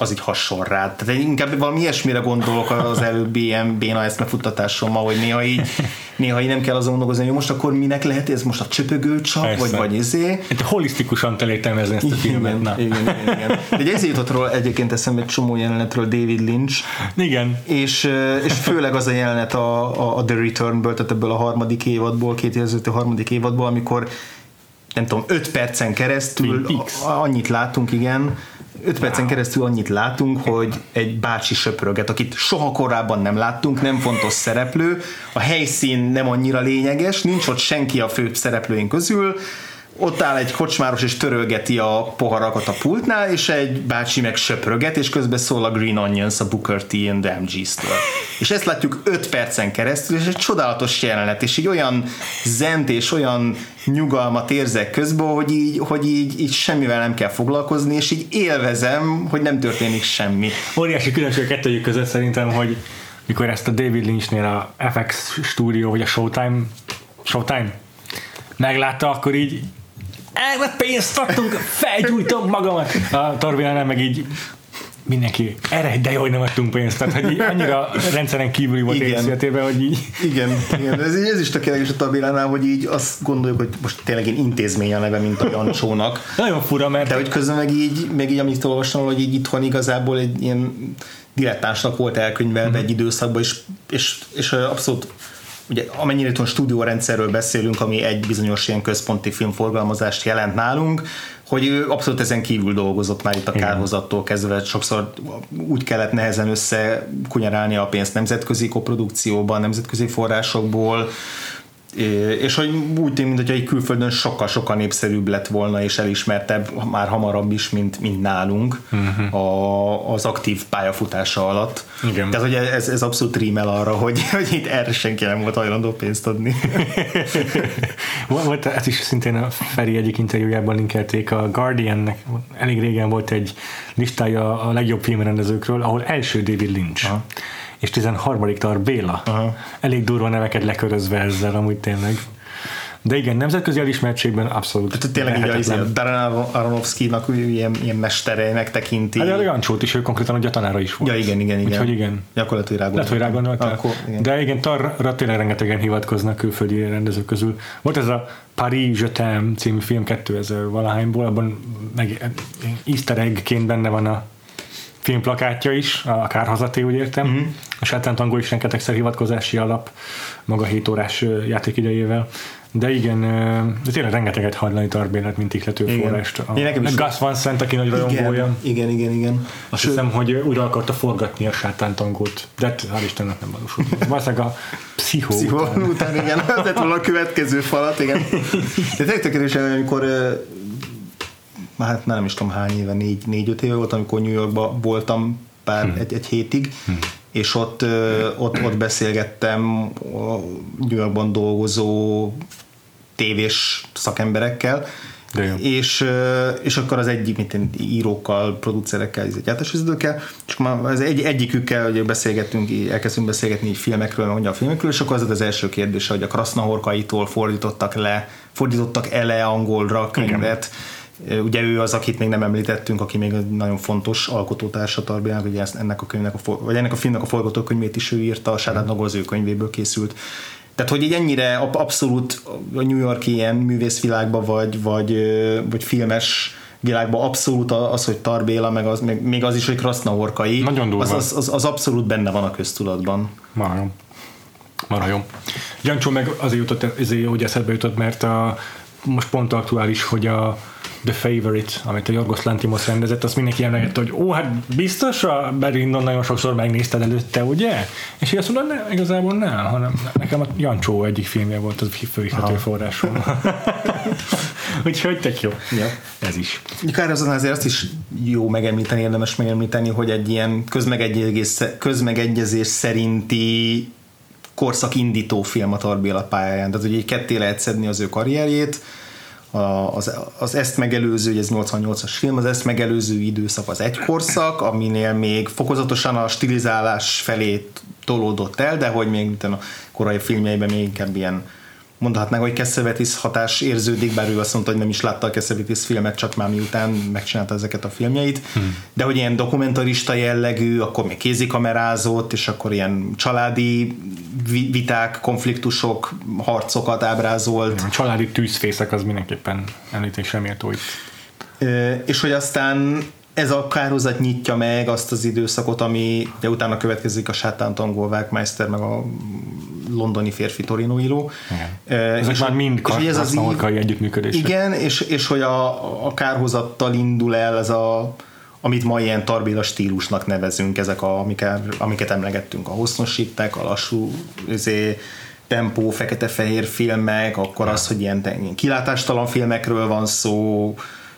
S2: az így hasonl rá. Tehát inkább valami ilyesmire gondolok az előbbi ilyen béna eszmefuttatásommal, hogy néha így, néha így nem kell azon gondolkozni, hogy most akkor minek lehet ez most a csöpögő csap, Persze. vagy, vagy izé.
S1: Itt holisztikusan kell értelmezni ezt a filmet.
S2: Na. Igen, igen, igen. De egy ezért jutott róla egyébként eszembe egy csomó jelenetről David Lynch.
S1: Igen.
S2: És, és főleg az a jelenet a, a, a The Returnből, tehát ebből a harmadik évadból, két a harmadik évadból, amikor nem tudom, öt percen keresztül annyit látunk, igen, 5 percen keresztül annyit látunk, hogy egy bácsi söpröget, akit soha korábban nem láttunk, nem fontos szereplő, a helyszín nem annyira lényeges, nincs ott senki a fő szereplőink közül, ott áll egy kocsmáros és törölgeti a poharakat a pultnál, és egy bácsi meg söpröget, és közben szól a Green Onions, a Booker T and MG-től. És ezt látjuk 5 percen keresztül, és egy csodálatos jelenet, és így olyan zent és olyan nyugalmat érzek közben, hogy így, hogy így, így semmivel nem kell foglalkozni, és így élvezem, hogy nem történik semmi.
S1: Óriási különbség a kettőjük között szerintem, hogy mikor ezt a David Lynchnél a FX stúdió, vagy a Showtime Showtime meglátta, akkor így elve pénzt adtunk, felgyújtom magamat. A Torvinánál meg így mindenki, erre de jó, hogy nem adtunk pénzt, tehát hogy annyira rendszeren kívüli volt
S2: Igen.
S1: életében, hogy így
S2: Igen, igen. Ez, ez is tökéletes a Tabilánál, hogy így azt gondoljuk, hogy most tényleg egy intézmény a neve, mint a Jancsónak.
S1: nagyon fura, mert
S2: De hogy közben meg így, meg így amit olvastam, hogy így itthon igazából egy ilyen dilettánsnak volt elkönyvelve
S1: Mhm.
S2: egy időszakban, és, és, és abszolút ugye amennyire itthon stúdiórendszerről beszélünk, ami egy bizonyos ilyen központi filmforgalmazást jelent nálunk, hogy ő abszolút ezen kívül dolgozott már itt a kárhozattól kezdve, sokszor úgy kellett nehezen összekunyarálni a pénzt nemzetközi koprodukcióban, nemzetközi forrásokból, és hogy úgy tűnik, mintha egy külföldön sokkal-sokkal népszerűbb lett volna, és elismertebb már hamarabb is, mint, mint nálunk uh-huh. a, az aktív pályafutása alatt.
S1: Igen.
S2: Tehát, hogy ez, ez abszolút rímel arra, hogy, hogy itt erre senki nem volt hajlandó pénzt adni.
S1: Volt- ez is szintén a Feri egyik interjújában linkelték, a Guardiannek elég régen volt egy listája a legjobb filmrendezőkről, ahol első David Lynch.
S2: Aha.
S1: És 13. Tar Béla.
S2: Aha.
S1: Elég durva neveket lekörözve ezzel amúgy tényleg. De igen, nemzetközi elismertségben abszolút
S2: Tehát tényleg így a,
S1: lehetetlen.
S2: a Darren Aronofsky-nak ilyen, ilyen mestereinek tekinti.
S1: Hát a Jancsót is, ő konkrétan ugye a tanára is volt.
S2: Ja, igen, igen, igen.
S1: Úgyhogy igen.
S2: Gyakorlatilag rá
S1: Lehet, hogy rá gondoltál.
S2: Akkor, igen.
S1: De igen, Tarra tényleg rengetegen hivatkoznak külföldi rendezők közül. Volt ez a Paris Je t'aime című film 2000 valahányból, abban meg easter egg-ként benne van a filmplakátja is, a kárhazaté, úgy értem.
S2: Mhm.
S1: Mm-hmm. A sátántangol is rengetegszer hivatkozási alap, maga 7 órás játékidejével. De igen, de tényleg rengeteget hallani Tarbélet, mint ihlető
S2: Igen.
S1: forrást. A,
S2: Én nekem is-
S1: Gus Van Sant, aki nagy rajongója.
S2: igen, igen, igen.
S1: Azt hiszem, hogy újra akarta forgatni a sátántangót, de hát hál' Istennek nem valósult. Valószínűleg a pszichó,
S2: Pszichó
S1: után.
S2: után, igen, az lett volna a következő falat, igen. De tényleg tökéletesen, amikor már hát nem is tudom hány éve, négy, négy-öt éve volt, amikor New Yorkban voltam pár,
S1: Hm.
S2: egy, egy hétig, és ott, ott, ott beszélgettem a New Yorkban dolgozó tévés szakemberekkel,
S1: De jó.
S2: és, és akkor az egyik, mint én, írókkal, producerekkel, gyártásvezetőkkel, és már az egy, egyikükkel ugye beszélgettünk, így elkezdtünk beszélgetni így filmekről, meg a filmekről, és akkor az az első kérdése, hogy a Krasznahorkaitól fordítottak le, fordítottak ele angolra könyvet, Ugye ő az, akit még nem említettünk, aki még egy nagyon fontos alkotótársa Tarbiának, ugye ezt, ennek a könyvnek a, vagy ennek a filmnek a forgatókönyvét is ő írta, a Nagol az ő könyvéből készült. Tehát, hogy így ennyire ab- abszolút a New Yorki ilyen művészvilágban, vagy, vagy, vagy filmes világban abszolút az, hogy Tarbéla, meg az, meg, még az is, hogy Krasznahorkai,
S1: Nagyon durva.
S2: az, az, az, az, abszolút benne van a köztudatban.
S1: Marha jó. Jancsó meg azért jutott, ezért úgy eszedbe jutott, mert a, most pont aktuális, hogy a The Favorite, amit a Jorgos Lantimos rendezett, azt mindenki emlegette, hogy ó, hát biztos a Berindon nagyon sokszor megnézted előtte, ugye? És én azt mondom, nem, igazából nem, hanem nekem a Jancsó egyik filmje volt az főihető forrásom. Úgyhogy tök jó.
S2: Ja.
S1: Ez is.
S2: Kár azon azért azt is jó megemlíteni, érdemes megemlíteni, hogy egy ilyen közmegegyezés, közmegegyezés szerinti korszak indító film a Tarbéla pályáján. Tehát, hogy így ketté lehet szedni az ő karrierjét, az, az ezt megelőző, ugye ez 88-as film, az ezt megelőző időszak az egy korszak, aminél még fokozatosan a stilizálás felé tolódott el, de hogy még a korai filmjeiben még inkább ilyen mondhatnánk, hogy Cassavetes hatás érződik, bár ő azt mondta, hogy nem is látta a Cassavetes filmet, csak már miután megcsinálta ezeket a filmjeit, hmm. de hogy ilyen dokumentarista jellegű, akkor még kézikamerázott, és akkor ilyen családi vi- viták, konfliktusok, harcokat ábrázolt,
S1: A családi tűzfészek az mindenképpen említésre méltó itt.
S2: És hogy aztán ez a kárhozat nyitja meg azt az időszakot, ami de utána következik a Sátánt angol Vágmeister, meg a londoni férfi Torino író. Ö,
S1: Ezek
S2: és
S1: már mind
S2: és hogy ez az
S1: krasznahorkai együttműködések.
S2: igen, és, és hogy a, a kárhozattal indul el ez a amit ma ilyen tarbéla stílusnak nevezünk, ezek, a, amiket, amiket emlegettünk, a hossznosítek, a lassú izé, tempó, fekete-fehér filmek, akkor az, hogy ilyen, ilyen kilátástalan filmekről van szó,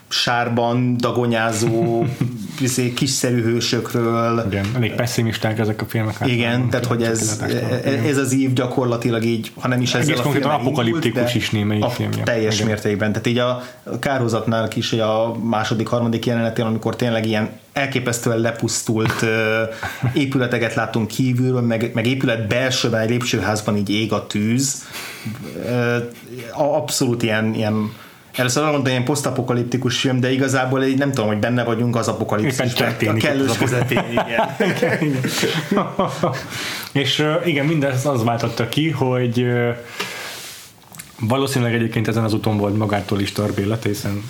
S2: sárban dagonyázó, izé, kiszerű hősökről,
S1: Igen, elég pessimisták ezek a filmek.
S2: igen,
S1: általában.
S2: tehát hogy ez,
S1: Tökéletes.
S2: ez az ív gyakorlatilag így, ha nem is ezzel
S1: Egész
S2: a filmmel
S1: apokaliptikus
S2: indult,
S1: is némelyik
S2: a
S1: filmje.
S2: Teljes
S1: Igen.
S2: mértékben. Tehát így a kárhozatnál is a második, harmadik jelenetén, amikor tényleg ilyen elképesztően lepusztult épületeket látunk kívülről, meg, meg épület belsőben, egy lépcsőházban így ég a tűz. Abszolút ilyen, ilyen Először arra mondtam, ilyen posztapokaliptikus film, de igazából így nem tudom, hogy benne vagyunk az apokalipszisben. A kellős közepén, igen.
S1: És igen, mindezt az váltotta ki, hogy valószínűleg egyébként ezen az úton volt magától is tarbélet, hiszen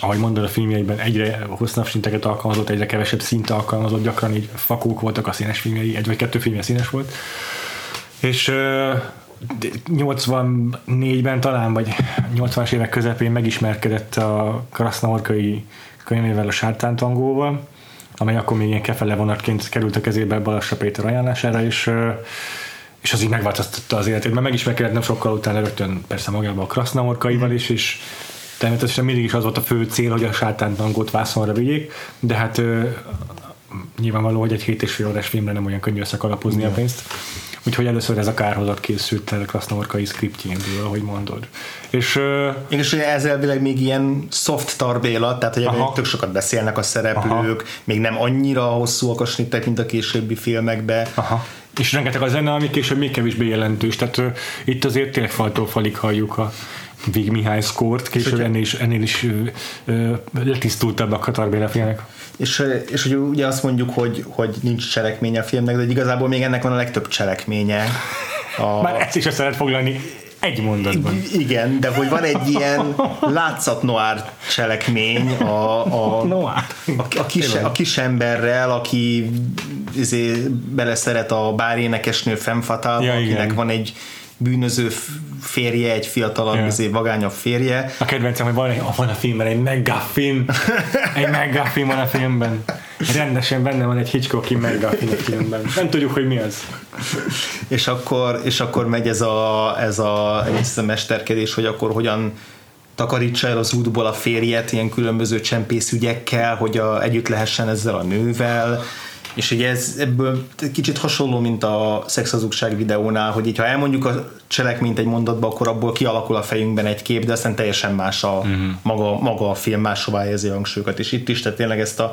S1: ahogy mondod a filmjeiben egyre hosszabb szinteket alkalmazott, egyre kevesebb szint alkalmazott, gyakran így fakók voltak a színes filmjei, egy vagy kettő filmje színes volt. És 84-ben talán, vagy 80-as évek közepén megismerkedett a Krasznaorkai könyvével a Sártántangóval, amely akkor még ilyen kefele vonatként került a kezébe Balassa Péter ajánlására, és és az így megváltoztatta az életét, mert megismerkedett nem sokkal utána rögtön persze magában a Krasznaorkaival is, és természetesen mindig is az volt a fő cél, hogy a sátántangót vászonra vigyék, de hát nyilvánvaló, hogy egy hét és fél órás filmre nem olyan könnyű összekalapozni a pénzt. Úgyhogy először ez a kárhozat készült el a Krasznaorkai szkriptjénből, ahogy mondod. És, uh,
S2: és ugye ez elvileg még ilyen soft tarbéla, tehát hogy aha. tök sokat beszélnek a szereplők, aha. még nem annyira hosszúak a snittek, mint a későbbi filmekbe.
S1: Aha. És rengeteg a zene, ami később még kevésbé jelentős, tehát uh, itt azért tényleg faltól falig halljuk a Vig Mihály szkórt, később ennél is, ennél is letisztultabbak a tarbéla filmek.
S2: És, és hogy ugye azt mondjuk, hogy, hogy nincs cselekmény a filmnek, de igazából még ennek van a legtöbb cselekménye.
S1: A... Már ezt is össze lehet foglalni egy mondatban.
S2: Igen, de hogy van egy ilyen látszat noir cselekmény a, a, noir. a, a, kis, a kis emberrel, aki izé, beleszeret a bárénekesnő Femfatalba, ja, akinek igen. van egy bűnöző férje, egy fiatalabb, yeah. Izé, vagányabb férje.
S1: A kedvencem, hogy van, van a filmben egy McGuffin, egy McGuffin van a filmben. Rendesen benne van egy Hitchcocki McGuffin a filmben. Nem tudjuk, hogy mi az.
S2: és akkor, és akkor megy ez a, ez a, ez a mesterkedés, hogy akkor hogyan takarítsa el az útból a férjet ilyen különböző csempészügyekkel, hogy a, együtt lehessen ezzel a nővel, és ugye ez ebből kicsit hasonló, mint a szexhazugság videónál, hogy így ha elmondjuk a cselekményt egy mondatba, akkor abból kialakul a fejünkben egy kép, de aztán teljesen más a uh-huh. maga, maga a film, máshová helyezi a hangsúlyokat. És itt is, tehát tényleg ezt a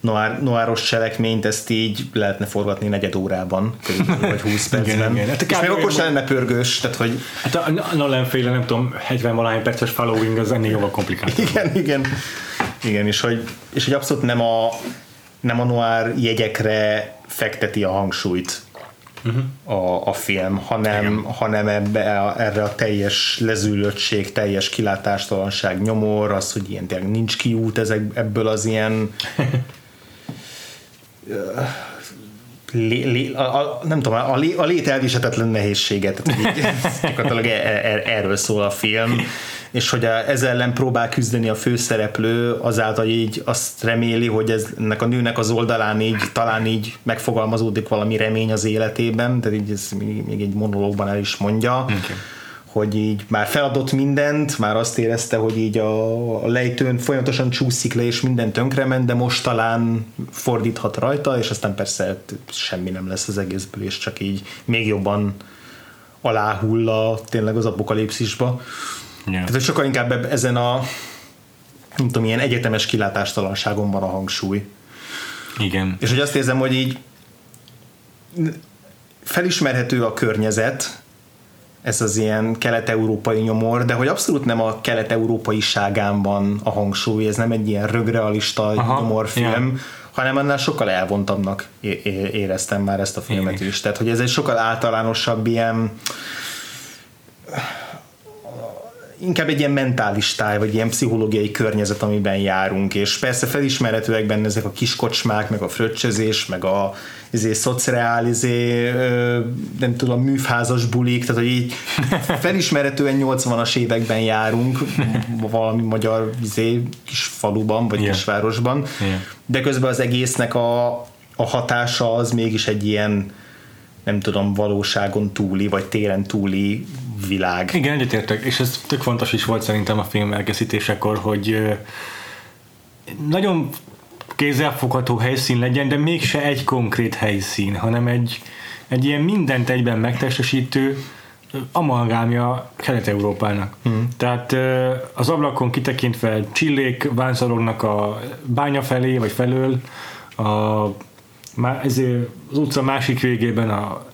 S2: noir, noiros cselekményt, ezt így lehetne forgatni negyed órában, vagy 20 percben. igen, igen. Hát és még akkor sem lenne pörgős, tehát hogy...
S1: Hát a Nolan féle, nem tudom, 70 valahány perces following az ennél jóval komplikáltabb.
S2: Igen, igen. Igen, és hogy, és hogy abszolút nem a, nem a noir jegyekre fekteti a hangsúlyt uh-huh. a, a film, hanem, hanem ebbe, a, erre a teljes lezűlöttség, teljes kilátástalanság, nyomor, az, hogy ilyen tényleg nincs kiút ezek, ebből az ilyen lé, lé, a, a, nem tudom, a, lé, a lét elvisetetlen nehézséget, tehát így, gyakorlatilag er, er, erről szól a film és hogy ez ellen próbál küzdeni a főszereplő, azáltal így azt reméli, hogy ez, ennek a nőnek az oldalán így talán így megfogalmazódik valami remény az életében, tehát így ez még, még egy monológban el is mondja. Okay hogy így már feladott mindent, már azt érezte, hogy így a, a lejtőn folyamatosan csúszik le, és minden tönkrement, de most talán fordíthat rajta, és aztán persze semmi nem lesz az egészből, és csak így még jobban aláhull a, tényleg az apokalipszisba. Yeah. Tehát sokkal inkább ezen a nem tudom, ilyen egyetemes kilátástalanságon van a hangsúly.
S1: Igen.
S2: És hogy azt érzem, hogy így felismerhető a környezet, ez az ilyen kelet-európai nyomor, de hogy abszolút nem a kelet-európai ságán van a hangsúly, ez nem egy ilyen rögrealista Aha, nyomorfilm, yeah. hanem annál sokkal elvontabbnak éreztem már ezt a filmet Én is. Tehát, hogy ez egy sokkal általánosabb ilyen inkább egy ilyen mentális táj, vagy ilyen pszichológiai környezet, amiben járunk, és persze felismerhetőek benne ezek a kis kocsmák, meg a fröccsözés, meg a izé, szociál, izé, nem tudom, műfházas bulik, tehát hogy így felismerhetően 80-as években járunk valami magyar izé, kis faluban, vagy yeah. kisvárosban, yeah. de közben az egésznek a, a hatása az mégis egy ilyen nem tudom, valóságon túli, vagy téren túli világ.
S1: Igen, egyetértek, és ez tök fontos is volt szerintem a film elkészítésekor, hogy nagyon kézzelfogható helyszín legyen, de mégse egy konkrét helyszín, hanem egy, egy ilyen mindent egyben megtestesítő amalgámja Kelet-Európának. Hmm. Tehát az ablakon kitekintve csillék vánszorognak a bánya felé, vagy felől, a, az utca másik végében a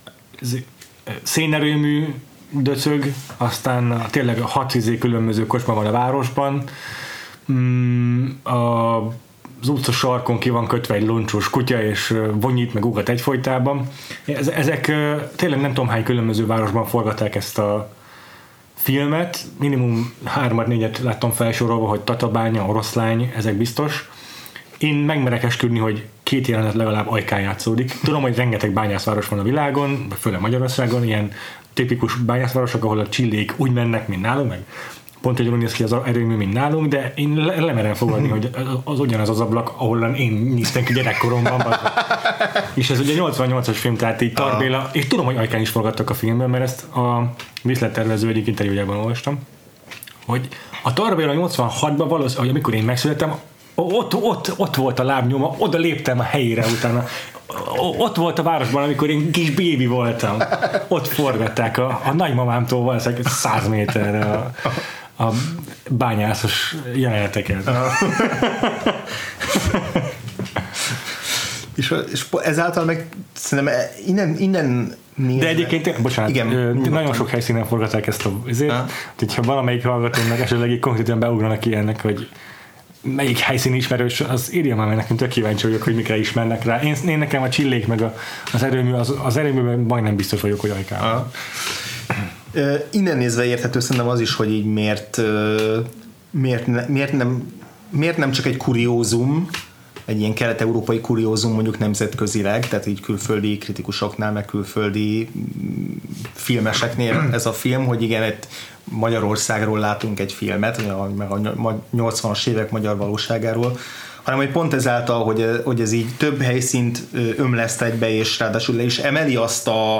S1: szénerőmű döcög, aztán tényleg hat izé különböző kocsma van a városban, mm, a az utca sarkon ki van kötve egy loncsos kutya, és vonyít, meg ugat egyfolytában. Ezek tényleg nem tudom hány különböző városban forgatták ezt a filmet, minimum hármat, négyet láttam felsorolva, hogy Tatabánya, Oroszlány, ezek biztos. Én megmerek esküdni, hogy két jelenet legalább ajkán játszódik. Tudom, hogy rengeteg bányászváros van a világon, főleg Magyarországon, ilyen tipikus bányászvárosok, ahol a csillék úgy mennek, mint nálunk, meg pont egy néz ki az erőmű, mint nálunk, de én le- lemerem fogadni, hogy az ugyanaz az ablak, ahol én néztem ki gyerekkoromban. és ez ugye 88-as film, tehát így Tarbéla, és tudom, hogy Ajkán is forgattak a filmben, mert ezt a viszlettervező egyik interjújában olvastam, hogy a Tarbéla 86-ban valószínűleg, amikor én megszülettem, ott, ott, ott volt a lábnyoma, oda léptem a helyére utána. Ott volt a városban, amikor én kis bébi voltam. Ott forgatták a, a nagymamámtól valószínűleg száz méterre a, a bányászos jeleneteket.
S2: és, és ezáltal meg szerintem innen, innen
S1: nézve. De egyébként, bocsánat, Igen, ö, nagyon sok helyszínen forgatták ezt a ezért, hogyha valamelyik hallgatónak esetleg így konkrétan beugranak ilyennek, hogy melyik helyszín ismerős, az írja már meg nekünk, tök kíváncsi vagyok, hogy mikre ismernek rá. Én, én nekem a csillék meg a, az erőmű, az, az erőműben majdnem biztos vagyok, hogy ajkál.
S2: Innen nézve érthető szerintem az is, hogy így miért, miért, ne, miért, nem, miért nem csak egy kuriózum, egy ilyen kelet-európai kuriózum mondjuk nemzetközileg, tehát így külföldi kritikusoknál, meg külföldi mm, filmeseknél ez a film, hogy igen, egy Magyarországról látunk egy filmet, meg a 80-as évek magyar valóságáról, hanem hogy pont ezáltal, hogy, hogy ez így több helyszínt ömleszt egybe, és ráadásul le is emeli azt a,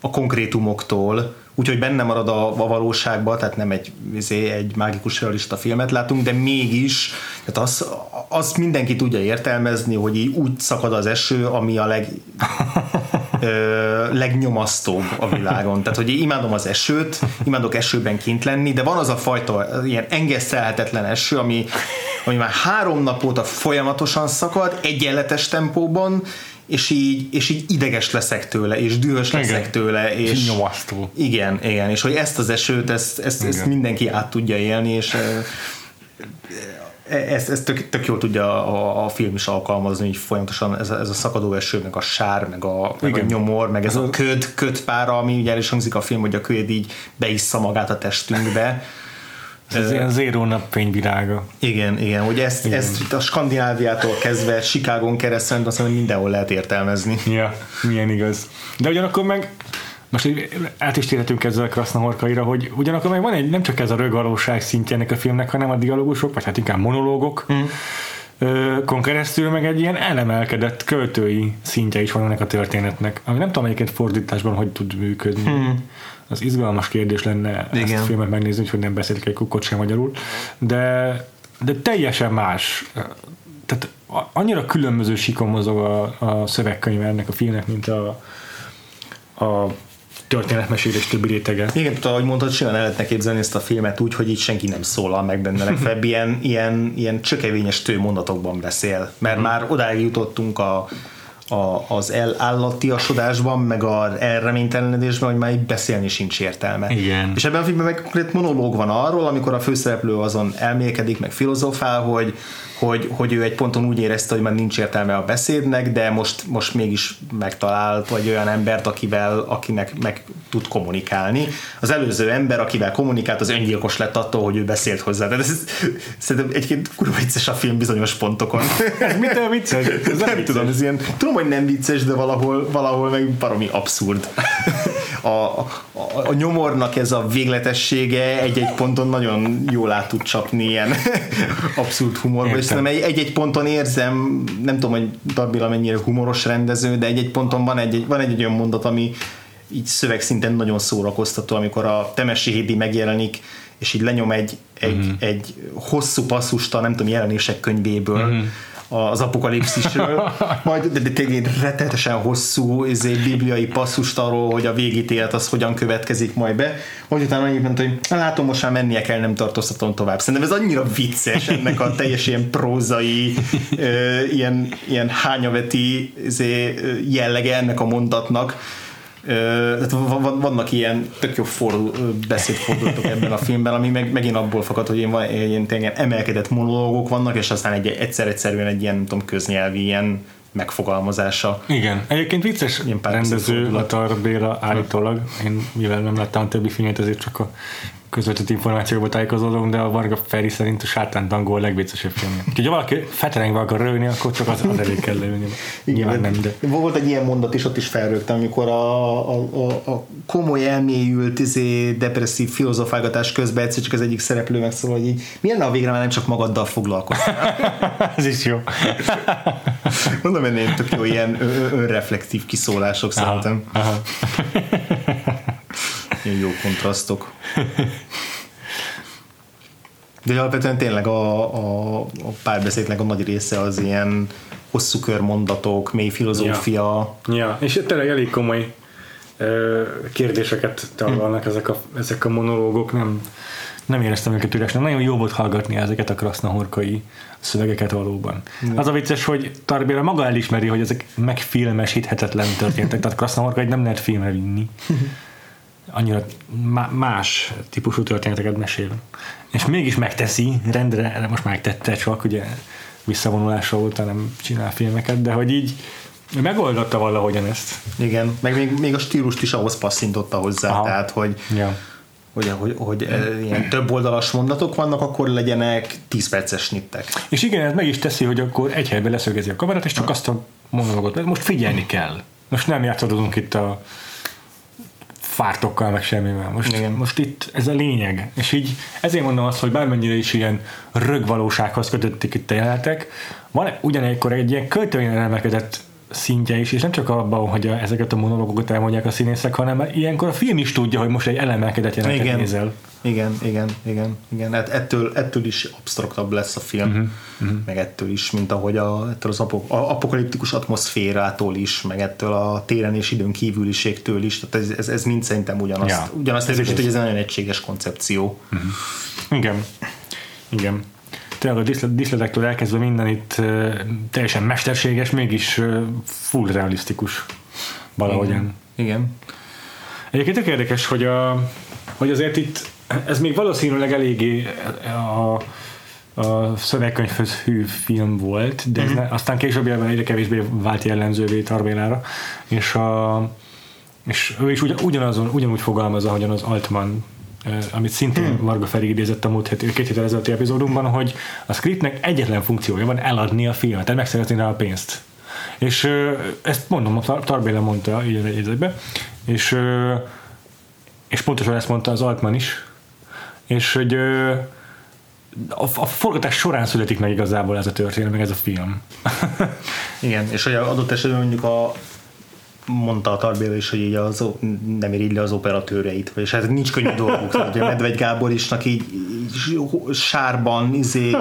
S2: a konkrétumoktól, úgyhogy benne marad a, a valóságban, tehát nem egy, izé, egy mágikus realista filmet látunk, de mégis, tehát az, azt mindenki tudja értelmezni, hogy így úgy szakad az eső, ami a leg, ö, legnyomasztóbb a világon. Tehát, hogy imádom az esőt, imádok esőben kint lenni, de van az a fajta ilyen engesztelhetetlen eső, ami, ami már három nap óta folyamatosan szakad, egyenletes tempóban, és így, és így ideges leszek tőle, és dühös igen. leszek tőle, és
S1: nyomasztó.
S2: Igen, igen, és hogy ezt az esőt, ezt, ezt, ezt mindenki át tudja élni, és ezt, ezt tök, tök jól tudja a, a film is alkalmazni, hogy folyamatosan ez a, ez a szakadó eső, meg a sár, meg a, meg a nyomor, meg ez a köd, ködpára, ami ugye el is hangzik a film, hogy a köd így beissza magát a testünkbe.
S1: Ez ilyen zéró napfényvirága.
S2: Igen, igen, hogy ezt, igen. ezt a Skandináviától kezdve Chicagon keresztül azt mondom, mindenhol lehet értelmezni.
S1: Ja, milyen igaz. De ugyanakkor meg most át is térhetünk ezzel a Krasznahorkaira, hogy ugyanakkor meg van egy, nem csak ez a rögalóság szintje ennek a filmnek, hanem a dialógusok, vagy hát inkább monológok, mm. kon keresztül meg egy ilyen elemelkedett költői szintje is van ennek a történetnek, ami nem tudom egyébként fordításban hogy tud működni. Mm. Az izgalmas kérdés lenne Igen. ezt a filmet megnézni, hogy nem beszélik egy kukkot sem magyarul, de, de teljesen más. Tehát annyira különböző sikon mozog a, a szövegkönyv ennek a filmnek, mint a, a történetmesélés többi rétege.
S2: Igen, tudod, ahogy mondtad, simán el lehetne képzelni ezt a filmet úgy, hogy itt senki nem szólal meg benne, legfeljebb ilyen, ilyen, ilyen csökevényes tőmondatokban beszél, mert mm. már odáig jutottunk a, a, az elállatiasodásban, meg az elreménytelenedésben, hogy már így beszélni sincs értelme.
S1: Igen.
S2: És ebben a filmben meg konkrét monológ van arról, amikor a főszereplő azon elmélkedik, meg filozofál, hogy hogy, hogy ő egy ponton úgy érezte, hogy már nincs értelme a beszédnek, de most, most mégis megtalált vagy olyan embert, akivel, akinek meg tud kommunikálni. Az előző ember, akivel kommunikált, az öngyilkos lett attól, hogy ő beszélt hozzá. De ez, szerintem egyébként kurva vicces a film bizonyos pontokon.
S1: ez mitől vicces?
S2: Ez nem, nem tudom, ez ilyen, tudom, hogy nem vicces, de valahol, valahol meg baromi abszurd. A, a, a nyomornak ez a végletessége egy-egy ponton nagyon jól át tud csapni ilyen abszurd humorba, és szerintem egy-egy ponton érzem, nem tudom, hogy Dabila mennyire humoros rendező, de egy-egy ponton van egy, van egy, egy olyan mondat, ami így szövegszinten nagyon szórakoztató, amikor a Temesi Hédi megjelenik, és így lenyom egy, egy, uh-huh. egy hosszú passzust a nem tudom, jelenések könyvéből, uh-huh az apokalipszisről, majd de, de tényleg rettenetesen hosszú izé, bibliai passzust arról, hogy a végítélet az hogyan következik majd be, hogy utána annyit mondta, hogy látom, most már mennie kell, nem tartóztatom tovább. Szerintem ez annyira vicces ennek a teljes ilyen prózai, ö, ilyen, ilyen hányaveti izé, jellege ennek a mondatnak, tehát vannak ilyen tök jó fordul, beszédfordulatok ebben a filmben, ami meg, megint abból fakad, hogy ilyen, ilyen, ilyen emelkedett monológok vannak, és aztán egy, egyszer-egyszerűen egy ilyen, nem tudom, köznyelvi ilyen megfogalmazása.
S1: Igen, egyébként vicces Ilyen rendező a Tarbéla állítólag. Én mivel nem láttam a többi filmet, ezért csak a közvetett információkba tájékozódunk, de a Varga Feri szerint a Sátán Dangó a legviccesebb film. Ha valaki feterengve akar rögni, akkor csak az, az elég kell leülni. Nyilván nem, de...
S2: Volt egy ilyen mondat is, ott is felrögtem, amikor a, a, a, a komoly elmélyült izé, depresszív filozofálgatás közben egyszer csak az egyik szereplő megszól, hogy így milyen a végre már nem csak magaddal foglalkoztál.
S1: Ez is jó.
S2: Mondom, ennél tök jó ilyen önreflektív kiszólások aha, szerintem. Aha. Ilyen jó kontrasztok. De alapvetően tényleg a, a, a párbeszédnek a nagy része az ilyen hosszú körmondatok, mély filozófia.
S1: Ja, ja. és tényleg elég komoly ö, kérdéseket taglalnak hm. ezek, a, ezek a monológok, nem, nem éreztem őket üresnek. Nagyon jó volt hallgatni ezeket a krasznahorkai szövegeket valóban. Ja. Az a vicces, hogy Tarbéla maga elismeri, hogy ezek megfilmesíthetetlen történtek, tehát krasznahorkai nem lehet filmre vinni. annyira más típusú történeteket mesél. És mégis megteszi, rendre, most megtette csak, ugye visszavonulása óta nem csinál filmeket, de hogy így megoldotta valahogyan ezt.
S2: Igen, meg még, még a stílust is ahhoz passzintotta hozzá, Aha. tehát hogy ja. hogy, hogy, hogy e, ilyen több oldalas mondatok vannak, akkor legyenek 10 perces snittek.
S1: És igen, ez meg is teszi, hogy akkor egy helyben leszögezi a kamerát, és csak azt a monológot, most figyelni kell. Most nem játszadozunk itt a fártokkal, meg semmivel. Most, Igen. most itt ez a lényeg. És így ezért mondom azt, hogy bármennyire is ilyen rögvalósághoz kötötték itt a jelenetek, van ugyanekkor egy ilyen költően emelkedett szintje is, és nem csak abban, hogy a, ezeket a monológokat elmondják a színészek, hanem ilyenkor a film is tudja, hogy most egy elemelkedett jelenetet
S2: igen.
S1: nézel.
S2: Igen, igen, igen, igen. Hát ettől, ettől is absztraktabb lesz a film, uh-huh, uh-huh. meg ettől is, mint ahogy a, ettől az apok, a apokaliptikus atmoszférától is, meg ettől a téren és időn kívüliségtől is, tehát ez, ez, ez mind szerintem ugyanazt, ja, ugyanazt ez hogy ez egy nagyon egységes koncepció.
S1: Uh-huh. Igen, igen tényleg a diszletektől elkezdve minden itt teljesen mesterséges, mégis full realisztikus valahogyan.
S2: Igen. Igen.
S1: Egyébként tök érdekes, hogy, a, hogy azért itt ez még valószínűleg eléggé a, a szövegkönyvhöz hű film volt, de mm-hmm. aztán később egyre kevésbé vált jellemzővé Tarbélára, és, a, és ő is ugyan, ugyanazon, ugyanúgy fogalmazza, ahogyan az Altman amit szintén hmm. Varga Feri idézett a múlt hét, két héttel ezelőtti epizódunkban, hogy a scriptnek egyetlen funkciója van eladni a filmet, tehát megszerezni rá a pénzt. És ezt mondom, a Tarbéla mondta így egy és, és pontosan ezt mondta az Altman is, és hogy a, a forgatás során születik meg igazából ez a történet, meg ez a film.
S2: Igen, és hogy adott esetben mondjuk a mondta a Tarbéla is, hogy így az, nem ér le az operatőreit, és hát nincs könnyű dolguk. Tehát, ugye Medvegy Gábor isnak így, így sárban, izé,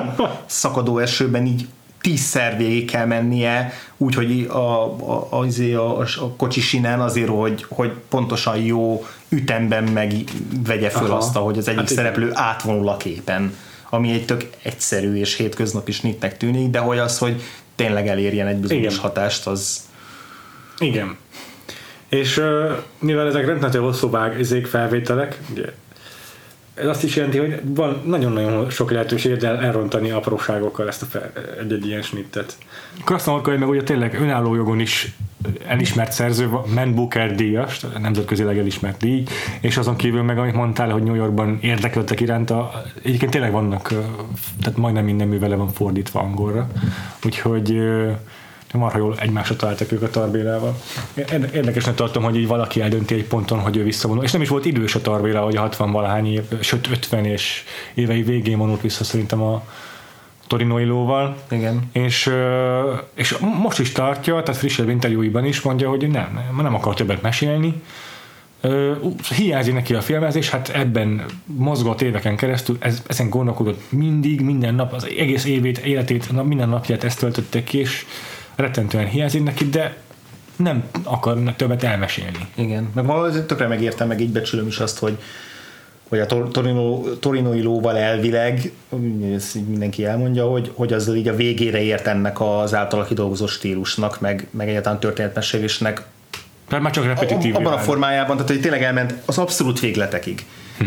S2: szakadó esőben így tízszer végig kell mennie, úgyhogy a, a, a, izé, a, a kocsisinen azért, hogy, hogy pontosan jó ütemben megvegye föl Aha. azt, hogy az egyik hát szereplő igen. átvonul a képen, ami egy tök egyszerű és hétköznapi snitnek tűnik, de hogy az, hogy tényleg elérjen egy bizonyos igen. hatást, az...
S1: Igen. És uh, mivel ezek rendkívül hosszú vág, felvételek, ugye, ez azt is jelenti, hogy van nagyon-nagyon sok lehetőség el, elrontani apróságokkal ezt a fel, egy-egy ilyen snittet. Krasznaorkai meg ugye tényleg önálló jogon is elismert szerző, Man Booker díjas, nemzetközileg elismert díj, és azon kívül meg, amit mondtál, hogy New Yorkban érdeklődtek iránta, egyébként tényleg vannak, tehát majdnem minden művele van fordítva angolra, úgyhogy marha jól egymásra találtak ők a Tarbélával. Érdekesnek tartom, hogy így valaki eldönti egy ponton, hogy ő visszavonul. És nem is volt idős a Tarbéla, hogy a 60 valahány év, sőt 50 és évei végén vonult vissza szerintem a Torinoi lóval.
S2: Igen.
S1: És, és most is tartja, tehát frissebb interjúiban is mondja, hogy nem, nem akar többet mesélni, hiányzik neki a filmezés, hát ebben mozgott éveken keresztül, ez, ezen gondolkodott mindig, minden nap, az egész évét, életét, minden napját ezt töltötte ki, és rettentően hiányzik neki, de nem akarnak többet elmesélni.
S2: Igen, meg valahogy tökre megértem, meg így becsülöm is azt, hogy hogy a Torino, Torinoi lóval elvileg, ezt mindenki elmondja, hogy, hogy az így a végére ért ennek az általa kidolgozott stílusnak, meg, meg egyáltalán történetmesélésnek
S1: Tehát már csak repetitív.
S2: abban a formájában, tehát hogy tényleg elment az abszolút végletekig. Hm.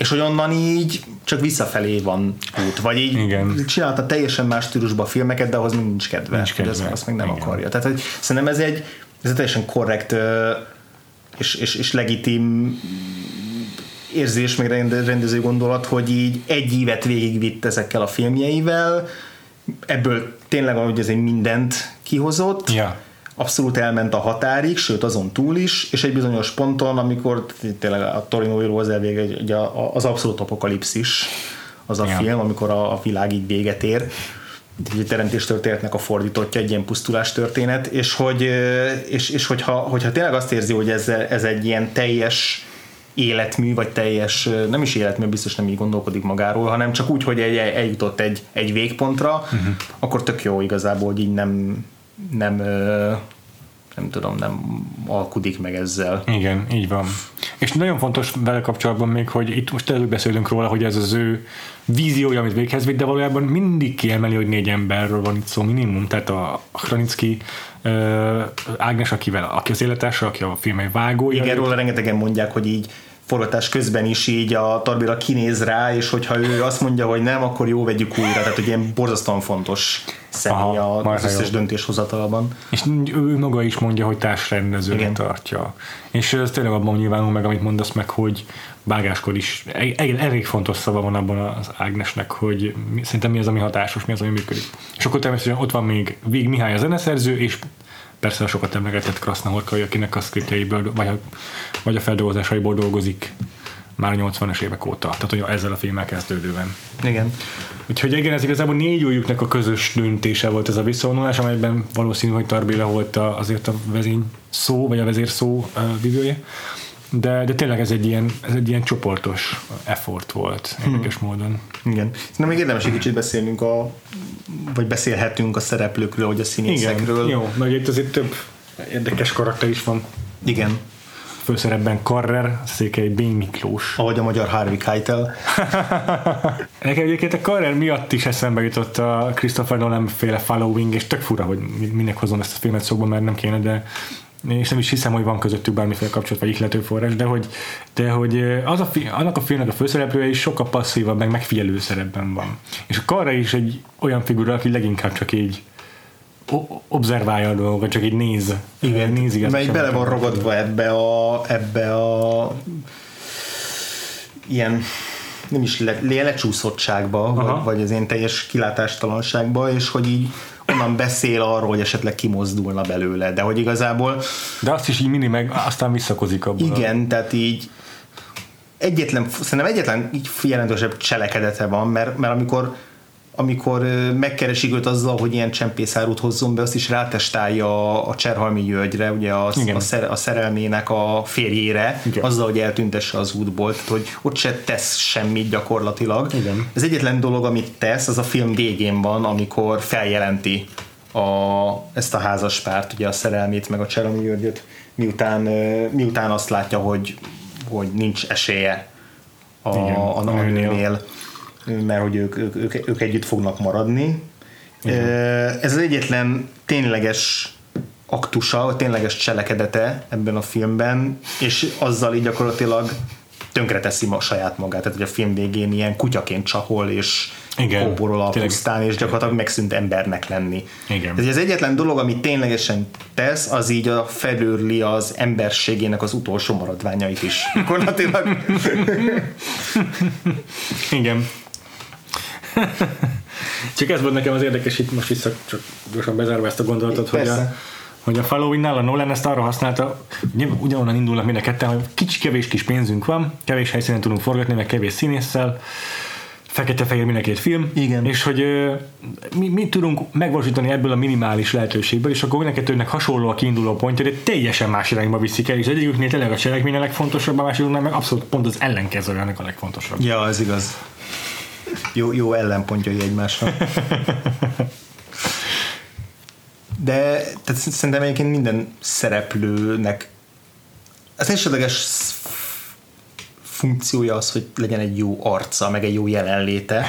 S2: És hogy onnan így csak visszafelé van út, vagy így
S1: Igen.
S2: csinálta teljesen más stílusba a filmeket, de ahhoz még nincs kedve.
S1: Nincs kedve.
S2: Hogy Azt, meg nem
S1: Igen.
S2: akarja. Tehát hogy szerintem ez egy, ez egy teljesen korrekt és, és, és legitim érzés, meg rende- rendező gondolat, hogy így egy évet végigvitt ezekkel a filmjeivel, ebből tényleg ahogy ez egy mindent kihozott,
S1: Ja.
S2: Abszolút elment a határig, sőt azon túl is, és egy bizonyos ponton, amikor tényleg a Torino az elvége, ugye az abszolút apokalipszis az a
S1: Ja.
S2: film, amikor a, a világ így véget ér, egy teremtés történetnek a fordítottja, egy ilyen pusztulás történet, és, hogy, és, és hogyha, hogyha tényleg azt érzi, hogy ez, ez egy ilyen teljes életmű, vagy teljes, nem is életmű, biztos nem így gondolkodik magáról, hanem csak úgy, hogy egy, eljutott egy, egy végpontra, uh-huh. akkor tök jó igazából, hogy így nem, nem, nem tudom, nem alkudik meg ezzel.
S1: Igen, így van. És nagyon fontos vele kapcsolatban még, hogy itt most előbb beszélünk róla, hogy ez az ő víziója, amit véghez vitt, de valójában mindig kiemeli, hogy négy emberről van itt szó minimum, tehát a Hranicki Ágnes, akivel, aki az élettársa, aki a film egy vágója.
S2: Igen, róla rengetegen mondják, hogy így forgatás közben is így a Tarbila kinéz rá, és hogyha ő azt mondja, hogy nem, akkor jó, vegyük újra. Tehát, hogy ilyen borzasztóan fontos személy
S1: Aha,
S2: az összes
S1: jó.
S2: döntéshozatalban.
S1: És ő maga is mondja, hogy társrendezőnek
S2: Igen.
S1: tartja. És ez tényleg abban nyilvánul meg, amit mondasz meg, hogy vágáskor is elég, elég fontos szava van abban az Ágnesnek, hogy szerintem mi az, ami hatásos, mi az, ami működik. És akkor természetesen ott van még Vég Mihály a zeneszerző, és persze a sokat emlegetett Kraszna Horkai, akinek a szkriptjeiből, vagy a, vagy a feldolgozásaiból dolgozik már a 80-as évek óta. Tehát, hogy ezzel a filmmel kezdődően.
S2: Igen.
S1: Úgyhogy igen, ez igazából négy újjuknak a közös döntése volt ez a visszavonulás, amelyben valószínű, hogy Tarbéla volt a, azért a vezény szó, vagy a vezér szó uh. De, de tényleg ez egy, ilyen, ez egy ilyen csoportos effort volt, érdekes hmm. módon.
S2: Igen. Szerintem még érdemes egy kicsit beszélnünk a, vagy beszélhetünk a szereplőkről, vagy a színészekről.
S1: jó, mert itt azért több érdekes karakter is van.
S2: Igen.
S1: Főszerepben Karrer, Székely B. Miklós.
S2: Ahogy a magyar Harvey Keitel.
S1: Nekem egyébként a Karrer miatt is eszembe jutott a Christopher Nolan féle Following, és tök fura, hogy minek hozom ezt a filmet szóba, mert nem kéne, de és nem is hiszem, hogy van közöttük bármiféle kapcsolat vagy ihlető forrás, de hogy, de hogy az a fi, annak a filmnek a főszereplője is sokkal passzívabb, meg megfigyelő szerepben van. És a Karra is egy olyan figura, aki leginkább csak így observálja a dolgokat, csak így néz.
S2: Igen,
S1: nézi az
S2: mely
S1: esetet.
S2: bele van ragadva ebbe a, ebbe a ilyen nem is le, le, lecsúszottságba, vagy, vagy az én teljes kilátástalanságba, és hogy így onnan beszél arról, hogy esetleg kimozdulna belőle, de hogy igazából
S1: De azt is így mini meg, aztán visszakozik abból.
S2: igen, tehát így egyetlen, szerintem egyetlen így jelentősebb cselekedete van, mert, mert amikor amikor megkeresik őt azzal, hogy ilyen csempészárút hozzon be, azt is rátestálja a, a Cserhalmi Györgyre, ugye a,
S1: Igen.
S2: a, szer, a szerelmének a férjére,
S1: Igen.
S2: azzal, hogy eltüntesse az útból, tehát hogy ott se tesz semmit gyakorlatilag.
S1: Igen.
S2: Ez egyetlen dolog, amit tesz, az a film végén van, amikor feljelenti a, ezt a házaspárt, ugye a szerelmét, meg a Cserhalmi Györgyöt, miután, miután azt látja, hogy, hogy nincs esélye a,
S1: Igen,
S2: a a
S1: nőnél.
S2: Mert hogy ők, ők, ők, ők együtt fognak maradni.
S1: Igen.
S2: Ez az egyetlen tényleges aktusa, vagy tényleges cselekedete ebben a filmben, és azzal így gyakorlatilag tönkreteszi ma saját magát, tehát hogy a film végén ilyen kutyaként csahol, és
S1: Igen,
S2: kóborol a
S1: tényleg.
S2: pusztán, és gyakorlatilag megszűnt embernek lenni.
S1: Igen.
S2: Ez az egyetlen dolog, amit ténylegesen tesz, az így a felőrli az emberségének az utolsó maradványait is. Gyakorlatilag.
S1: Igen. csak ez volt nekem az érdekes, itt most vissza csak gyorsan bezárva ezt a gondolatot, hogy a,
S2: Persze.
S1: hogy a Following-nál a Nolan ezt arra használta, ugyanonnan indulnak mind a ketten, hogy kicsi kevés kis pénzünk van, kevés helyszínen tudunk forgatni, meg kevés színésszel, fekete-fehér mind a két film,
S2: Igen.
S1: és hogy ö, mi, mi tudunk megvalósítani ebből a minimális lehetőségből, és akkor mind a kettőnek hasonló a kiinduló pontja, de teljesen más irányba viszik el, és egyiküknél tényleg a cselekmény a legfontosabb, a másikuknál meg abszolút pont az ellenkezője ennek a legfontosabb.
S2: Ja, ez igaz. Jó, jó ellenpontjai egymásnak. De tehát szerintem egyébként minden szereplőnek az elsődleges funkciója az, hogy legyen egy jó arca, meg egy jó jelenléte.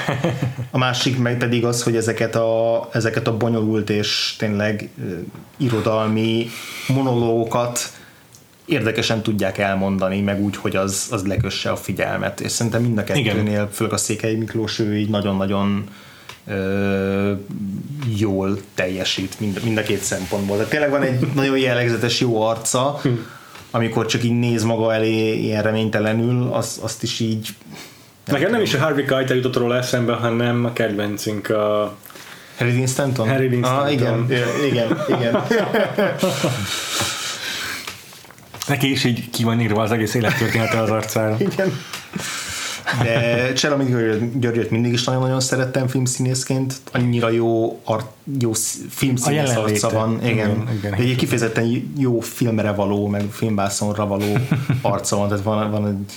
S2: A másik meg pedig az, hogy ezeket a, ezeket a bonyolult és tényleg irodalmi monológokat érdekesen tudják elmondani, meg úgy, hogy az, az lekösse a figyelmet. És szerintem mind a kettőnél, főleg a Székely Miklós, ő így nagyon-nagyon ö, jól teljesít mind, mind a két szempontból. Tehát tényleg van egy nagyon jellegzetes jó arca, hm. amikor csak így néz maga elé ilyen reménytelenül, az, azt is így
S1: Nekem nem is a Harvey Keitel jutott róla eszembe, hanem a kedvencünk a
S2: Harry Dean Stanton?
S1: Harry Dean Stanton.
S2: Ah, igen, igen, igen.
S1: Neki is így ki van írva az egész élettörténete az arcára.
S2: igen. De Cserami Györgyöt mindig is nagyon-nagyon szerettem filmszínészként. Annyira jó, art, jó filmszínész arca van. Igen. igen, igen egy kifejezetten jó filmre való, meg filmbászonra való arca van. Tehát van, van egy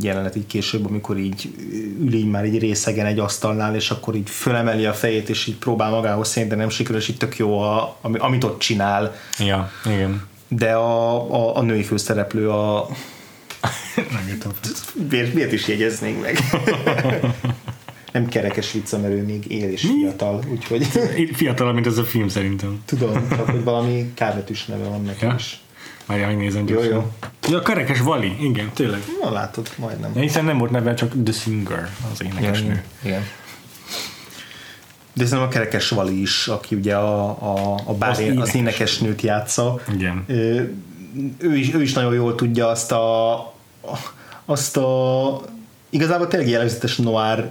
S2: jelenet így később, amikor így ül így már így részegen egy asztalnál, és akkor így fölemeli a fejét, és így próbál magához szélni, de nem sikerül, és így tök jó, a, amit ott csinál.
S1: Ja, igen.
S2: De a, a, a női főszereplő a
S1: nem jutom.
S2: Miért, miért is jegyeznénk meg? nem kerekes vicca, mert ő még él és Mi? fiatal, úgyhogy...
S1: Fiatalabb, mint ez a film szerintem.
S2: Tudom, csak hogy valami kárvetűs neve van neki ja? is.
S1: Várjál, megnézem gyorsan. Jó, jó. Ja, kerekes Vali, igen, tényleg.
S2: Na látod, majdnem.
S1: Ja, hiszen nem volt neve, csak The Singer, az énekesnő.
S2: Igen. igen. De szerintem a kerekes Vali is, aki ugye a, a, a bár az, énekes. az énekesnőt játsza.
S1: Igen.
S2: Ő, ő, is, ő is nagyon jól tudja azt a, azt a igazából tényleg jellegzetes noir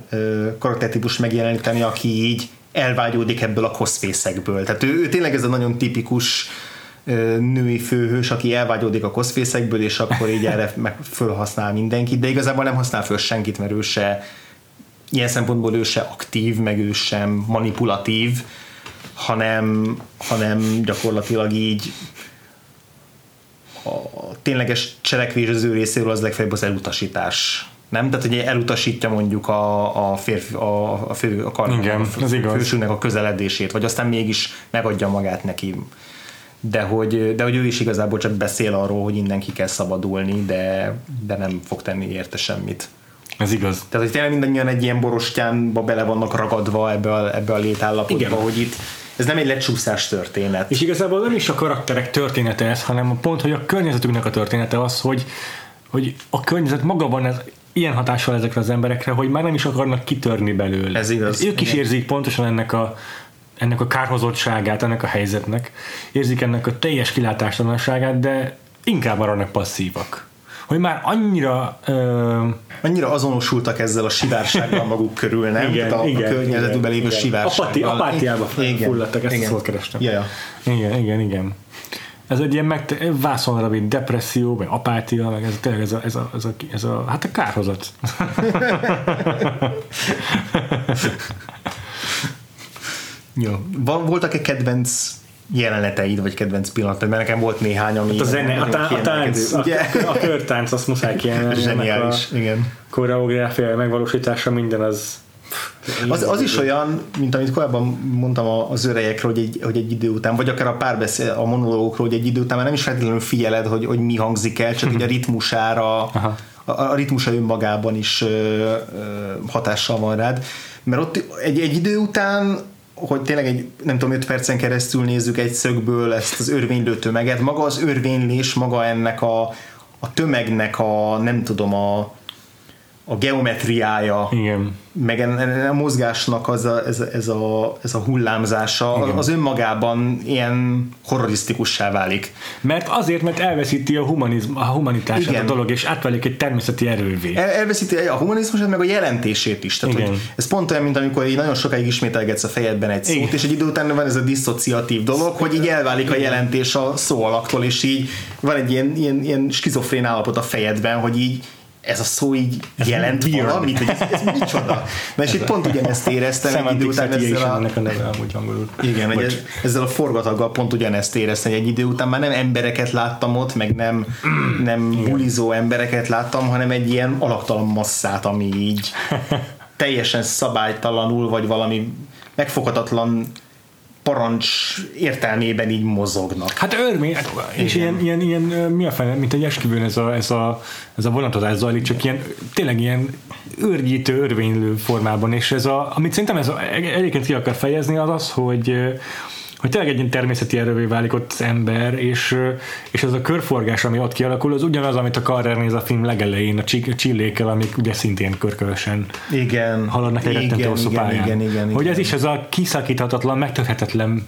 S2: karaktertípus megjeleníteni, aki így elvágyódik ebből a koszfészekből. Tehát ő, ő tényleg ez a nagyon tipikus női főhős, aki elvágyódik a koszfészekből, és akkor így erre meg fölhasznál mindenkit, de igazából nem használ föl senkit, mert ő se ilyen szempontból ő se aktív, meg ő sem manipulatív, hanem, hanem gyakorlatilag így a tényleges cselekvés az ő részéről az legfeljebb az elutasítás. Nem? Tehát, hogy elutasítja mondjuk a, a férfi, a, a fő, a, kar,
S1: Igen, a
S2: fősülnek a közeledését, vagy aztán mégis megadja magát neki de hogy, de hogy ő is igazából csak beszél arról, hogy innen ki kell szabadulni, de, de nem fog tenni érte semmit.
S1: Ez igaz.
S2: Tehát, hogy tényleg mindannyian egy ilyen borostyánba bele vannak ragadva ebbe a, ebbe a létállapotba, Igen. hogy itt ez nem egy lecsúszás történet.
S1: És igazából nem is a karakterek története ez, hanem pont, hogy a környezetünknek a története az, hogy, hogy a környezet maga van ez, ilyen hatással ezekre az emberekre, hogy már nem is akarnak kitörni belőle.
S2: Ez igaz.
S1: Ők is érzik pontosan ennek a ennek a kárhozottságát, ennek a helyzetnek, érzik ennek a teljes kilátástalanságát, de inkább maradnak passzívak. Hogy már annyira... Ö...
S2: Annyira azonosultak ezzel a sivársággal maguk körül, nem? Igen, a, igen, a környezetükben lévő sivársággal.
S1: Apati, apátiába fulladtak, ezt igen. a szót kerestem.
S2: Ja, ja.
S1: Igen, igen, igen. Ez egy ilyen megte- vászonra mint depresszió, vagy apátia, meg ez, tényleg ez a, ez a, ez a, ez a hát a kárhozat.
S2: Jó. Voltak-e kedvenc jeleneteid, vagy kedvenc pillanatod, mert nekem volt néhány, ami... Hát
S1: a zene, a, tá- a tánc, ugye? a, a körtánc, azt muszáj kiemelni.
S2: Zseniális, igen.
S1: Koreográfia megvalósítása, minden az
S2: az, az is olyan, mint amit korábban mondtam az örejekről, hogy egy, hogy egy idő után, vagy akár a párbeszéd, a monológokról, hogy egy idő után már nem is feltétlenül figyeled, hogy, hogy mi hangzik el, csak hogy a ritmusára, Aha. a, a ritmusa önmagában is ö, ö, hatással van rád. Mert ott egy, egy idő után hogy tényleg egy, nem tudom, 5 percen keresztül nézzük egy szögből ezt az örvénylő tömeget, maga az örvénylés, maga ennek a, a tömegnek a, nem tudom, a, a geometriája,
S1: Igen.
S2: meg a mozgásnak az a, ez, ez, a, ez a hullámzása, Igen. az önmagában ilyen horrorisztikussá válik.
S1: Mert azért, mert elveszíti a, humanizm, a humanitását Igen. a dolog, és átválik egy természeti erővé.
S2: El, elveszíti a humanizmusát, meg a jelentését is. Tehát, Igen. Hogy ez pont olyan, mint amikor így nagyon sokáig ismételgetsz a fejedben egy szót, Igen. és egy idő után van ez a diszociatív dolog, hogy így elválik a jelentés a szó alaktól, és így van egy ilyen, ilyen, ilyen skizofrén állapot a fejedben, hogy így ez a szó így ez jelent weird. valamit, hogy ez, ez micsoda. És itt pont ugyanezt éreztem egy idő után ezzel a...
S1: a neve amúgy angolul.
S2: Igen, hogy ez, ezzel a forgataggal pont ugyanezt éreztem, hogy egy idő után már nem embereket láttam ott, meg nem, nem bulizó embereket láttam, hanem egy ilyen alaktalan masszát, ami így teljesen szabálytalanul, vagy valami megfoghatatlan parancs értelmében így mozognak.
S1: Hát örmény, hát, és ilyen, ilyen, ilyen, mi a fene, mint egy esküvőn ez a, ez a, ez a vonatozás zajlik, csak ilyen, tényleg ilyen őrgyítő, örvénylő formában, és ez a, amit szerintem ez a, egyébként ki akar fejezni, az az, hogy hogy tényleg egy ilyen természeti erővé válik ott az ember, és, és ez a körforgás, ami ott kialakul, az ugyanaz, amit a Carrer néz a film legelején, a csillékkel, amik ugye szintén körkörösen
S2: igen,
S1: haladnak egy rettentő hosszú
S2: igen,
S1: pályán.
S2: igen, igen,
S1: hogy
S2: igen.
S1: ez is ez a kiszakíthatatlan, megtöthetetlen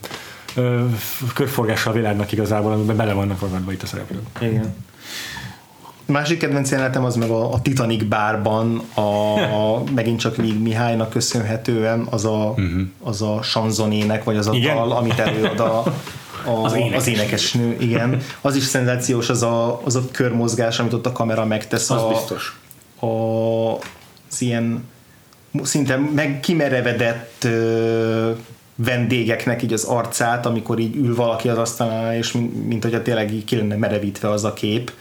S1: ö, körforgása a világnak igazából, amiben bele vannak ragadva itt a szereplők.
S2: Igen. Másik kedvenc jelenetem az meg a, a Titanic bárban, a, a, megint csak Vig Mihálynak köszönhetően az a, uh-huh. az a sanzonének, vagy az a
S1: Igen.
S2: dal, amit előad a, a,
S1: Az énekesnő.
S2: az énekesnő, igen. Az is szenzációs, az a, az a körmozgás, amit ott a kamera megtesz.
S1: Az
S2: a,
S1: biztos.
S2: A, az ilyen szinte meg kimerevedett ö, vendégeknek így az arcát, amikor így ül valaki az asztalnál, és mint, mint hogyha tényleg így ki lenne merevítve az a kép.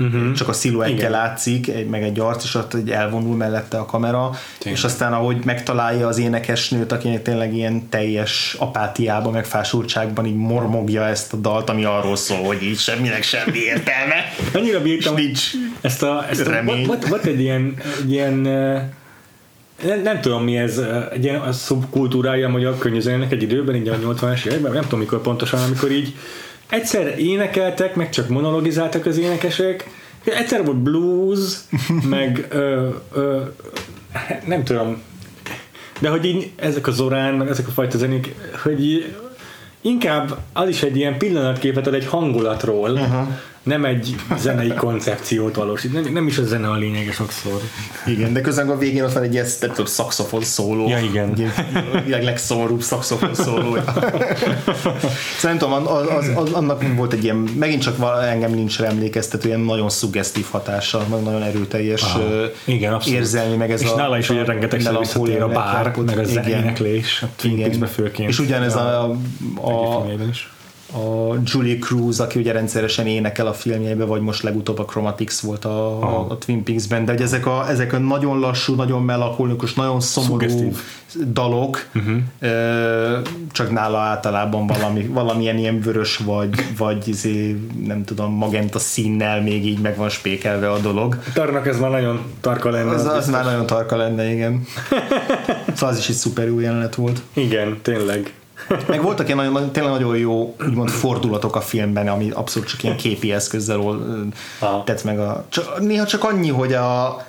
S2: Uh-huh. Csak a sziluettje látszik, egy, meg egy arc, és ott egy elvonul mellette a kamera,
S1: Tényleg.
S2: és aztán ahogy megtalálja az énekesnőt, akinek tényleg ilyen teljes apátiában, meg fásultságban így mormogja ezt a dalt, ami arról szól, hogy így semminek semmi értelme.
S1: Annyira bírtam
S2: nincs
S1: ezt a, ezt a
S2: remény.
S1: volt, volt egy ilyen, egy ilyen nem, nem tudom mi ez, egy ilyen szubkultúrája a magyar könnyűzenének egy időben, így a 80-as években, nem tudom mikor pontosan, amikor így egyszer énekeltek, meg csak monologizáltak az énekesek, egyszer volt blues, meg ö, ö, nem tudom, de hogy így ezek a zorán, meg ezek a fajta zenék, hogy így inkább az is egy ilyen pillanatképet ad egy hangulatról, uh-huh. Nem egy zenei koncepciót valósít. Nem, nem is a zene a lényege sokszor.
S2: Igen, de közben a végén ott van egy ilyen nem tudom, szakszofon szóló.
S1: Ja, igen.
S2: A világ legszomorúbb szakszofon szólója. szóval nem tudom, az, az, az, annak volt egy ilyen, megint csak engem nincs rá emlékeztető, ilyen nagyon szuggesztív hatása, meg nagyon erőteljes
S1: Aha. Igen, abszolút.
S2: érzelmi, meg ez
S1: És
S2: a
S1: nála is ugye rengetegszer
S2: melankólia
S1: visszatér a bár, meg a Twin
S2: Igen.
S1: Peaks-be főként.
S2: És ugyanez a, a,
S1: a,
S2: a,
S1: filmjében is.
S2: a Julie Cruz, aki ugye rendszeresen énekel a filmjeiben, vagy most legutóbb a Chromatics volt a, a, a Twin Peaks-ben, de hogy ezek a, ezek a nagyon lassú, nagyon melankolikus, nagyon szomorú
S1: Szuggesztív.
S2: dalok, uh-huh. ö, csak nála általában valami, valamilyen ilyen vörös vagy, vagy izé, nem tudom, magenta színnel még így meg van spékelve a dolog.
S1: Tarnak ez már nagyon tarka lenne.
S2: Az, az
S1: biztos.
S2: már nagyon tarka lenne, igen. Szóval az is egy szuper jó jelenet volt.
S1: Igen, tényleg.
S2: Meg voltak ilyen nagyon, tényleg nagyon jó úgymond fordulatok a filmben, ami abszolút csak ilyen képi eszközzel tett meg a... Csak, néha csak annyi, hogy a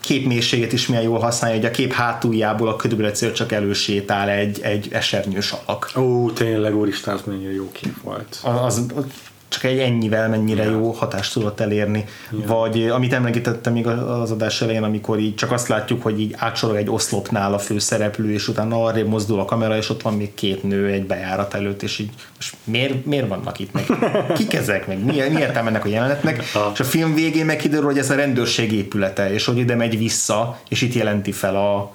S2: képmélységet is milyen jól használja, hogy a kép hátuljából a ködöbbre egyszer csak elősétál egy, egy esernyős alak.
S1: Ó, tényleg, úristen, az mennyire jó kép volt.
S2: Az, az csak egy ennyivel mennyire
S1: Ja.
S2: jó hatást tudott elérni. Vagy eh, amit emlegetettem még az adás elején, amikor így csak azt látjuk, hogy így átsorog egy oszlopnál a főszereplő, és utána arrébb mozdul a kamera, és ott van még két nő egy bejárat előtt, és így most miért, miért vannak itt meg? Kik ezek meg? Mi, mi értelme ennek a jelenetnek?
S1: Aha.
S2: És a film végén megkiderül, hogy ez a rendőrség épülete, és hogy ide megy vissza, és itt jelenti fel a,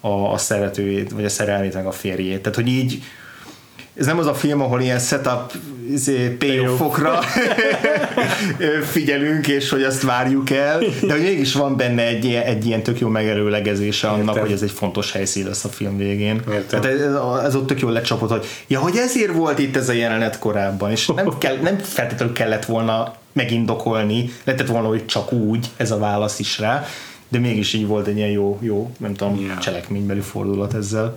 S2: a, a szeretőjét, vagy a szerelmét, meg a férjét. Tehát, hogy így ez nem az a film, ahol ilyen setup izé, payoffokra figyelünk, és hogy azt várjuk el, de hogy mégis van benne egy, ilyen- egy ilyen tök jó megelőlegezése annak,
S1: Értem.
S2: hogy ez egy fontos helyszín lesz a film végén.
S1: Értem.
S2: Tehát ez, ez ott tök jól lecsapott, hogy ja, hogy ezért volt itt ez a jelenet korábban, és nem, kell, nem feltétlenül kellett volna megindokolni, lehetett volna, hogy csak úgy ez a válasz is rá, de mégis így volt egy ilyen jó, jó nem tudom,
S1: Ja.
S2: cselekménybeli fordulat ezzel.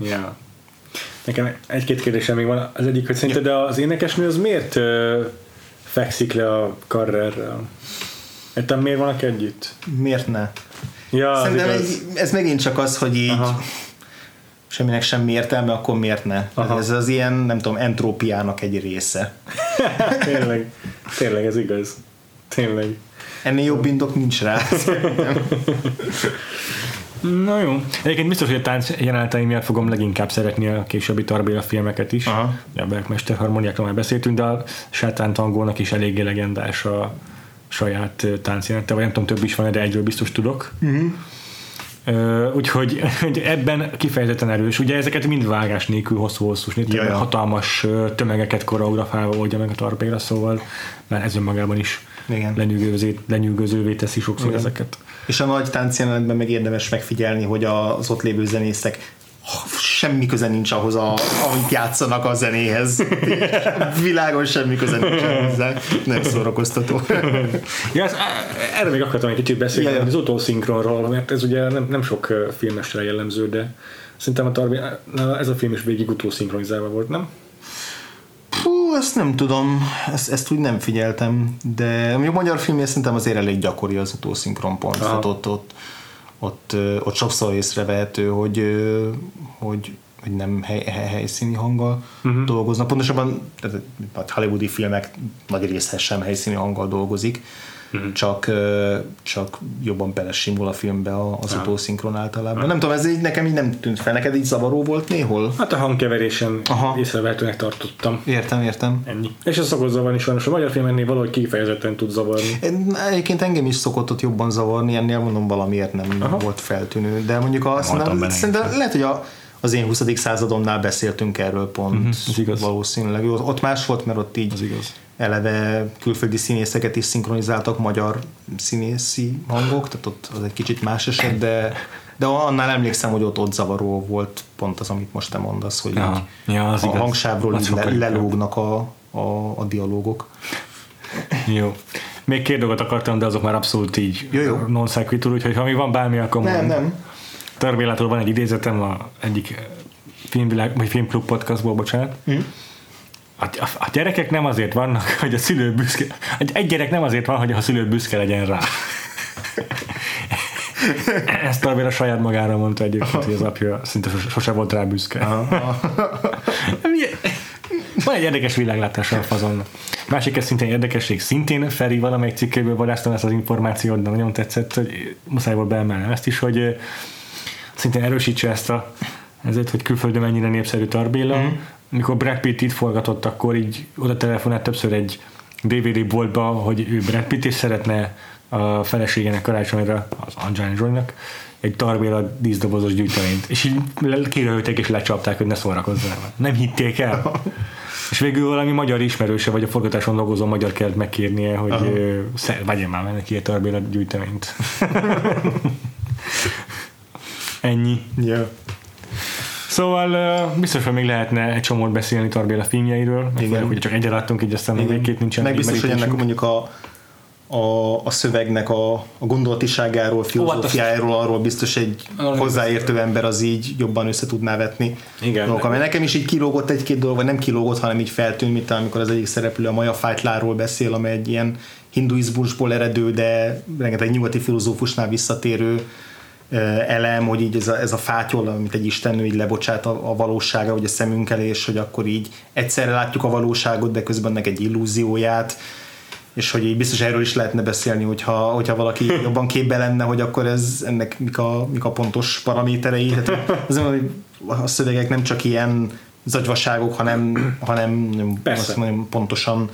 S1: Ja. Nekem egy-két kérdésem még van. Az egyik, hogy szerinted az énekesnő az miért fekszik le a karrerrel? Értem, miért vannak együtt?
S2: Miért ne?
S1: Ja,
S2: Szerintem egy, ez megint csak az, hogy így
S1: Aha.
S2: semminek semmi értelme, akkor miért ne?
S1: Aha.
S2: Ez az ilyen, nem tudom, entrópiának egy része.
S1: tényleg, tényleg ez igaz. Tényleg.
S2: Ennél jobb indok nincs rá.
S1: Na jó. Egyébként biztos, hogy a tánc jelenetei miatt fogom leginkább szeretni a későbbi Tarbéla filmeket is.
S2: Aha.
S1: A Bergmester harmóniákról már beszéltünk, de a Sátán tangónak is eléggé legendás a saját ö, táncjelente, vagy nem tudom, több is van, de egyről biztos tudok. Uh-huh. Uh, úgyhogy hogy ebben kifejezetten erős. Ugye ezeket mind vágás nélkül hosszú-hosszú hatalmas tömegeket koreografálva oldja meg a Tarbéla, szóval mert ez önmagában is
S2: Igen.
S1: lenyűgözővé, lenyűgözővé teszi sokszor
S2: Igen.
S1: ezeket.
S2: És a nagy táncjelenetben meg érdemes megfigyelni, hogy az ott lévő zenészek semmi köze nincs ahhoz, a, amit játszanak a zenéhez. Világon semmi köze nincs hozzá. Nem szórakoztató.
S1: Ja, ez, erre még akartam egy kicsit beszélni,
S2: Ja, ja.
S1: az utószinkronról, mert ez ugye nem, nem sok filmesre jellemző, de szerintem a Tarbi, ez a film is végig utószinkronizálva volt, nem?
S2: Ezt nem tudom, ezt, ezt úgy nem figyeltem, de mondjuk magyar filmje szerintem azért elég gyakori az utószinkron pont, tehát ott, ott, ott, ott sokszor észrevehető, hogy, hogy hogy nem hely, hely, helyszíni hanggal uh-huh. dolgoznak. Pontosabban tehát a hollywoodi filmek nagy részhez sem helyszíni hanggal dolgozik, uh-huh. csak, csak jobban belesimul a filmbe az ja. utószinkron általában. Ja. Nem tudom, ez így nekem így nem tűnt fel. Neked így zavaró volt néhol?
S1: Hát a hangkeverésen Aha. észrevehetőnek tartottam.
S2: Értem, értem.
S1: Ennyi. És ez szokott zavarni sajnos. A magyar filmennél valahogy kifejezetten tud zavarni.
S2: Egyébként engem is szokott ott jobban zavarni, ennél mondom valamiért nem Aha. volt feltűnő. De mondjuk a, szerintem, szerintem lehet, hogy a az én 20. századomnál beszéltünk erről pont uh-huh, igaz. valószínűleg. Ott más volt, mert ott így az igaz. Eleve külföldi színészeket is szinkronizáltak magyar színészi hangok, tehát ott az egy kicsit más eset, de, de annál emlékszem, hogy ott, ott zavaró volt pont az, amit most te mondasz, hogy ja, ja, az a igaz. hangsávról így le, lelógnak a, a, a dialógok.
S1: Jó. Még két dolgot akartam, de azok már abszolút így jó, jó. non sequitur, úgyhogy ha mi van bármi, akkor
S2: Nem, mond. nem.
S1: Tarbélától van egy idézetem a egyik filmvilág, vagy filmklub podcastból, bocsánat. Mm. A, a, a, gyerekek nem azért vannak, hogy a szülő büszke, egy gyerek nem azért van, hogy a szülő büszke legyen rá. Ezt Tarbéla saját magára mondta egyébként, hogy az apja szinte sose volt rá büszke. Van egy érdekes világlátása a fazonnak. Másik ez szintén érdekesség, szintén Feri valamelyik cikkéből vadásztam ezt az információt, de nagyon tetszett, hogy muszáj volt beemelnem ezt is, hogy szintén erősítse ezt a, ezért, hogy külföldön mennyire népszerű Tarbéla. Mm. Mikor Brad Pitt itt forgatott, akkor így oda telefonált többször egy DVD boltba, hogy ő Brad Pitt is szeretne a feleségének karácsonyra, az Angelina Jolie-nak, egy Tarbéla díszdobozos gyűjteményt. És így kirölték és lecsapták, hogy ne szórakozzanak. Nem hitték el. És végül valami magyar ismerőse, vagy a forgatáson dolgozó magyar kellett megkérnie, hogy uh, vegyen már neki egy Tarbéla gyűjteményt. Ennyi.
S2: Yeah.
S1: Szóval biztos, hogy még lehetne egy csomót beszélni Tarbéla filmjeiről. Igen. hogy csak egyre láttunk, így aztán még két nincsen.
S2: Meg biztos, hogy ennek mondjuk a, a, a szövegnek a, a gondolatiságáról, filozófiájáról, arról biztos egy hozzáértő ember az így jobban össze tudná vetni. Igen. Dolgok, mert nekem is így kilógott egy-két dolog, vagy nem kilógott, hanem így feltűnt, mint amikor az egyik szereplő a Maja Fájtláról beszél, amely egy ilyen hinduizmusból eredő, de rengeteg nyugati filozófusnál visszatérő elem, hogy így ez a, ez a fátyol, amit egy istennő így lebocsát a, a valóságra, hogy a szemünk elé, és hogy akkor így egyszerre látjuk a valóságot, de közben ennek egy illúzióját, és hogy így biztos erről is lehetne beszélni, hogyha, hogyha valaki jobban képbe lenne, hogy akkor ez ennek mik a, mik a pontos paraméterei. Tehát az, hogy a szövegek nem csak ilyen zagyvaságok, hanem, hanem azt mondjam, pontosan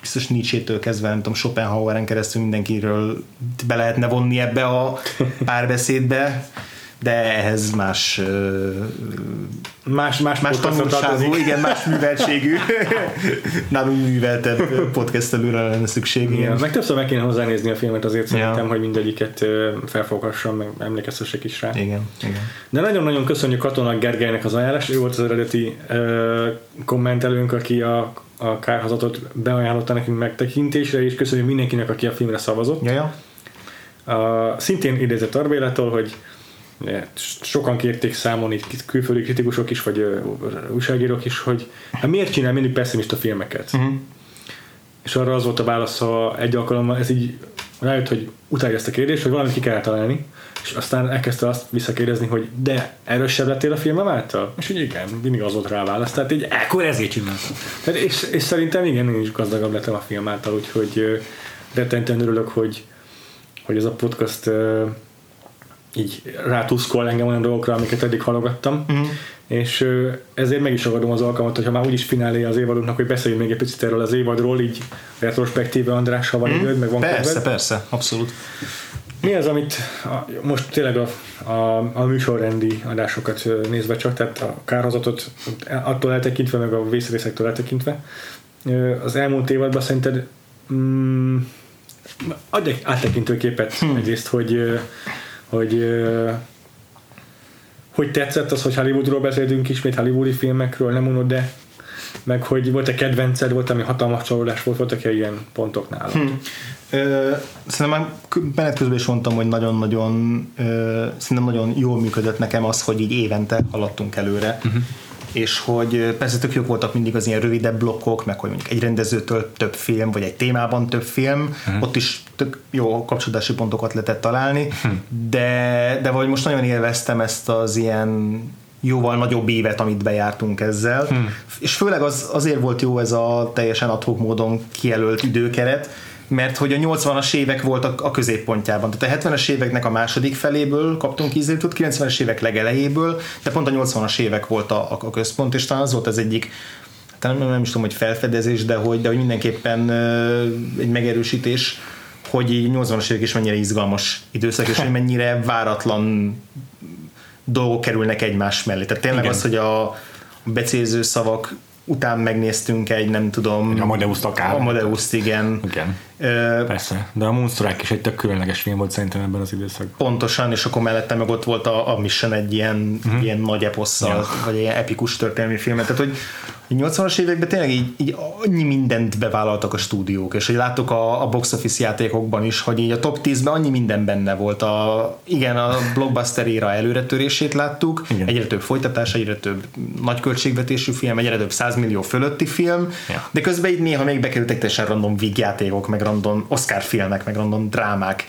S2: biztos Nietzsche-től kezdve, nem tudom, Schopenhaueren keresztül mindenkiről be lehetne vonni ebbe a párbeszédbe, de ehhez más
S1: más, más, más
S2: tanulságú, igen, más műveltségű nálunk műveltebb podcastelőre lenne szükség.
S1: Igen. Meg többször meg kéne hozzánézni a filmet, azért szerintem, ja. hogy mindegyiket felfogassam, meg emlékeztessek is rá.
S2: Igen, igen.
S1: De nagyon-nagyon köszönjük Katona Gergelynek az ajánlást, ő volt az eredeti uh, kommentelőnk, aki a a kárhazatot beajánlotta nekünk megtekintésre, és köszönjük mindenkinek, aki a filmre szavazott.
S2: Jaja.
S1: Uh, szintén idézett Arbélától, hogy sokan kérték számon itt külföldi kritikusok is, vagy uh, újságírók is, hogy hát miért csinál mindig pessimista filmeket? Uh-huh. És arra az volt a válasz, ha egy alkalommal ez így rájött, hogy utálja ezt a kérdést, hogy valamit ki kell találni, és aztán elkezdte azt visszakérdezni, hogy de erősebb lettél a filmem által? És így igen, mindig az volt rá a válasz, tehát így ekkor ezért csináltam. Tehát és, és, szerintem igen, én is gazdagabb lettem a film által, úgyhogy rettentően örülök, hogy, hogy ez a podcast így rátuszkol engem olyan dolgokra, amiket eddig halogattam, uh-huh. és ezért meg is ragadom az alkalmat, hogyha már úgyis finálé az évadunknak, hogy beszéljünk még egy picit erről az évadról, így retrospektíve András, ha van uh-huh. időd, meg van
S2: Persze, kedved. persze, abszolút.
S1: Mi az, amit a, most tényleg a, a, a műsorrendi adásokat nézve csak, tehát a kárhozatot attól eltekintve, meg a vészrészektől eltekintve, az elmúlt évadban szerinted mm, adj egy áttekintő képet hmm. egyrészt, hogy hogy hogy tetszett az, hogy Hollywoodról beszéltünk ismét Hollywoodi filmekről, nem unod, de meg hogy volt-e kedvenced, volt ami hatalmas csalódás volt, voltak-e ilyen pontok nála? Hmm.
S2: Ö, szerintem már menet közben is mondtam, hogy nagyon-nagyon szerintem nagyon jól működött nekem az, hogy így évente haladtunk előre. Uh-huh. és hogy persze tök jók voltak mindig az ilyen rövidebb blokkok, meg hogy mondjuk egy rendezőtől több film, vagy egy témában több film, uh-huh. ott is tök jó kapcsolódási pontokat lehetett találni, uh-huh. de, de vagy most nagyon élveztem ezt az ilyen jóval nagyobb évet, amit bejártunk ezzel, hmm. és főleg az, azért volt jó ez a teljesen adhok módon kijelölt időkeret, mert hogy a 80-as évek volt a, középpontjában. Tehát a 70-es éveknek a második feléből kaptunk ízlétot, 90-es évek legelejéből, de pont a 80-as évek volt a, a, központ, és talán az volt az egyik nem, nem is tudom, hogy felfedezés, de hogy, de hogy mindenképpen egy megerősítés, hogy 80-as évek is mennyire izgalmas időszak, és hogy mennyire váratlan dolgok kerülnek egymás mellé. Tehát tényleg Igen. az, hogy a becéző szavak után megnéztünk egy, nem tudom...
S1: A Amadeus akár.
S2: Amadeus, igen.
S1: igen. Persze, de a Moonstruck is egy tök különleges film volt szerintem ebben az időszakban.
S2: Pontosan, és akkor mellette meg ott volt a, a Mission egy ilyen, uh-huh. ilyen nagy eposszal, ja. vagy egy ilyen epikus történelmi filmet. Tehát, hogy 80-as években tényleg így, így annyi mindent bevállaltak a stúdiók, és hogy láttuk a, a box office játékokban is, hogy így a top 10-ben annyi minden benne volt. A, igen, a blockbuster éra előretörését láttuk, igen. egyre több folytatás, egyre több nagy költségvetésű film, egyre több 100 millió fölötti film, ja. de közben így néha még bekerültek teljesen random vígjátékok, meg random Oscar filmek, meg random drámák,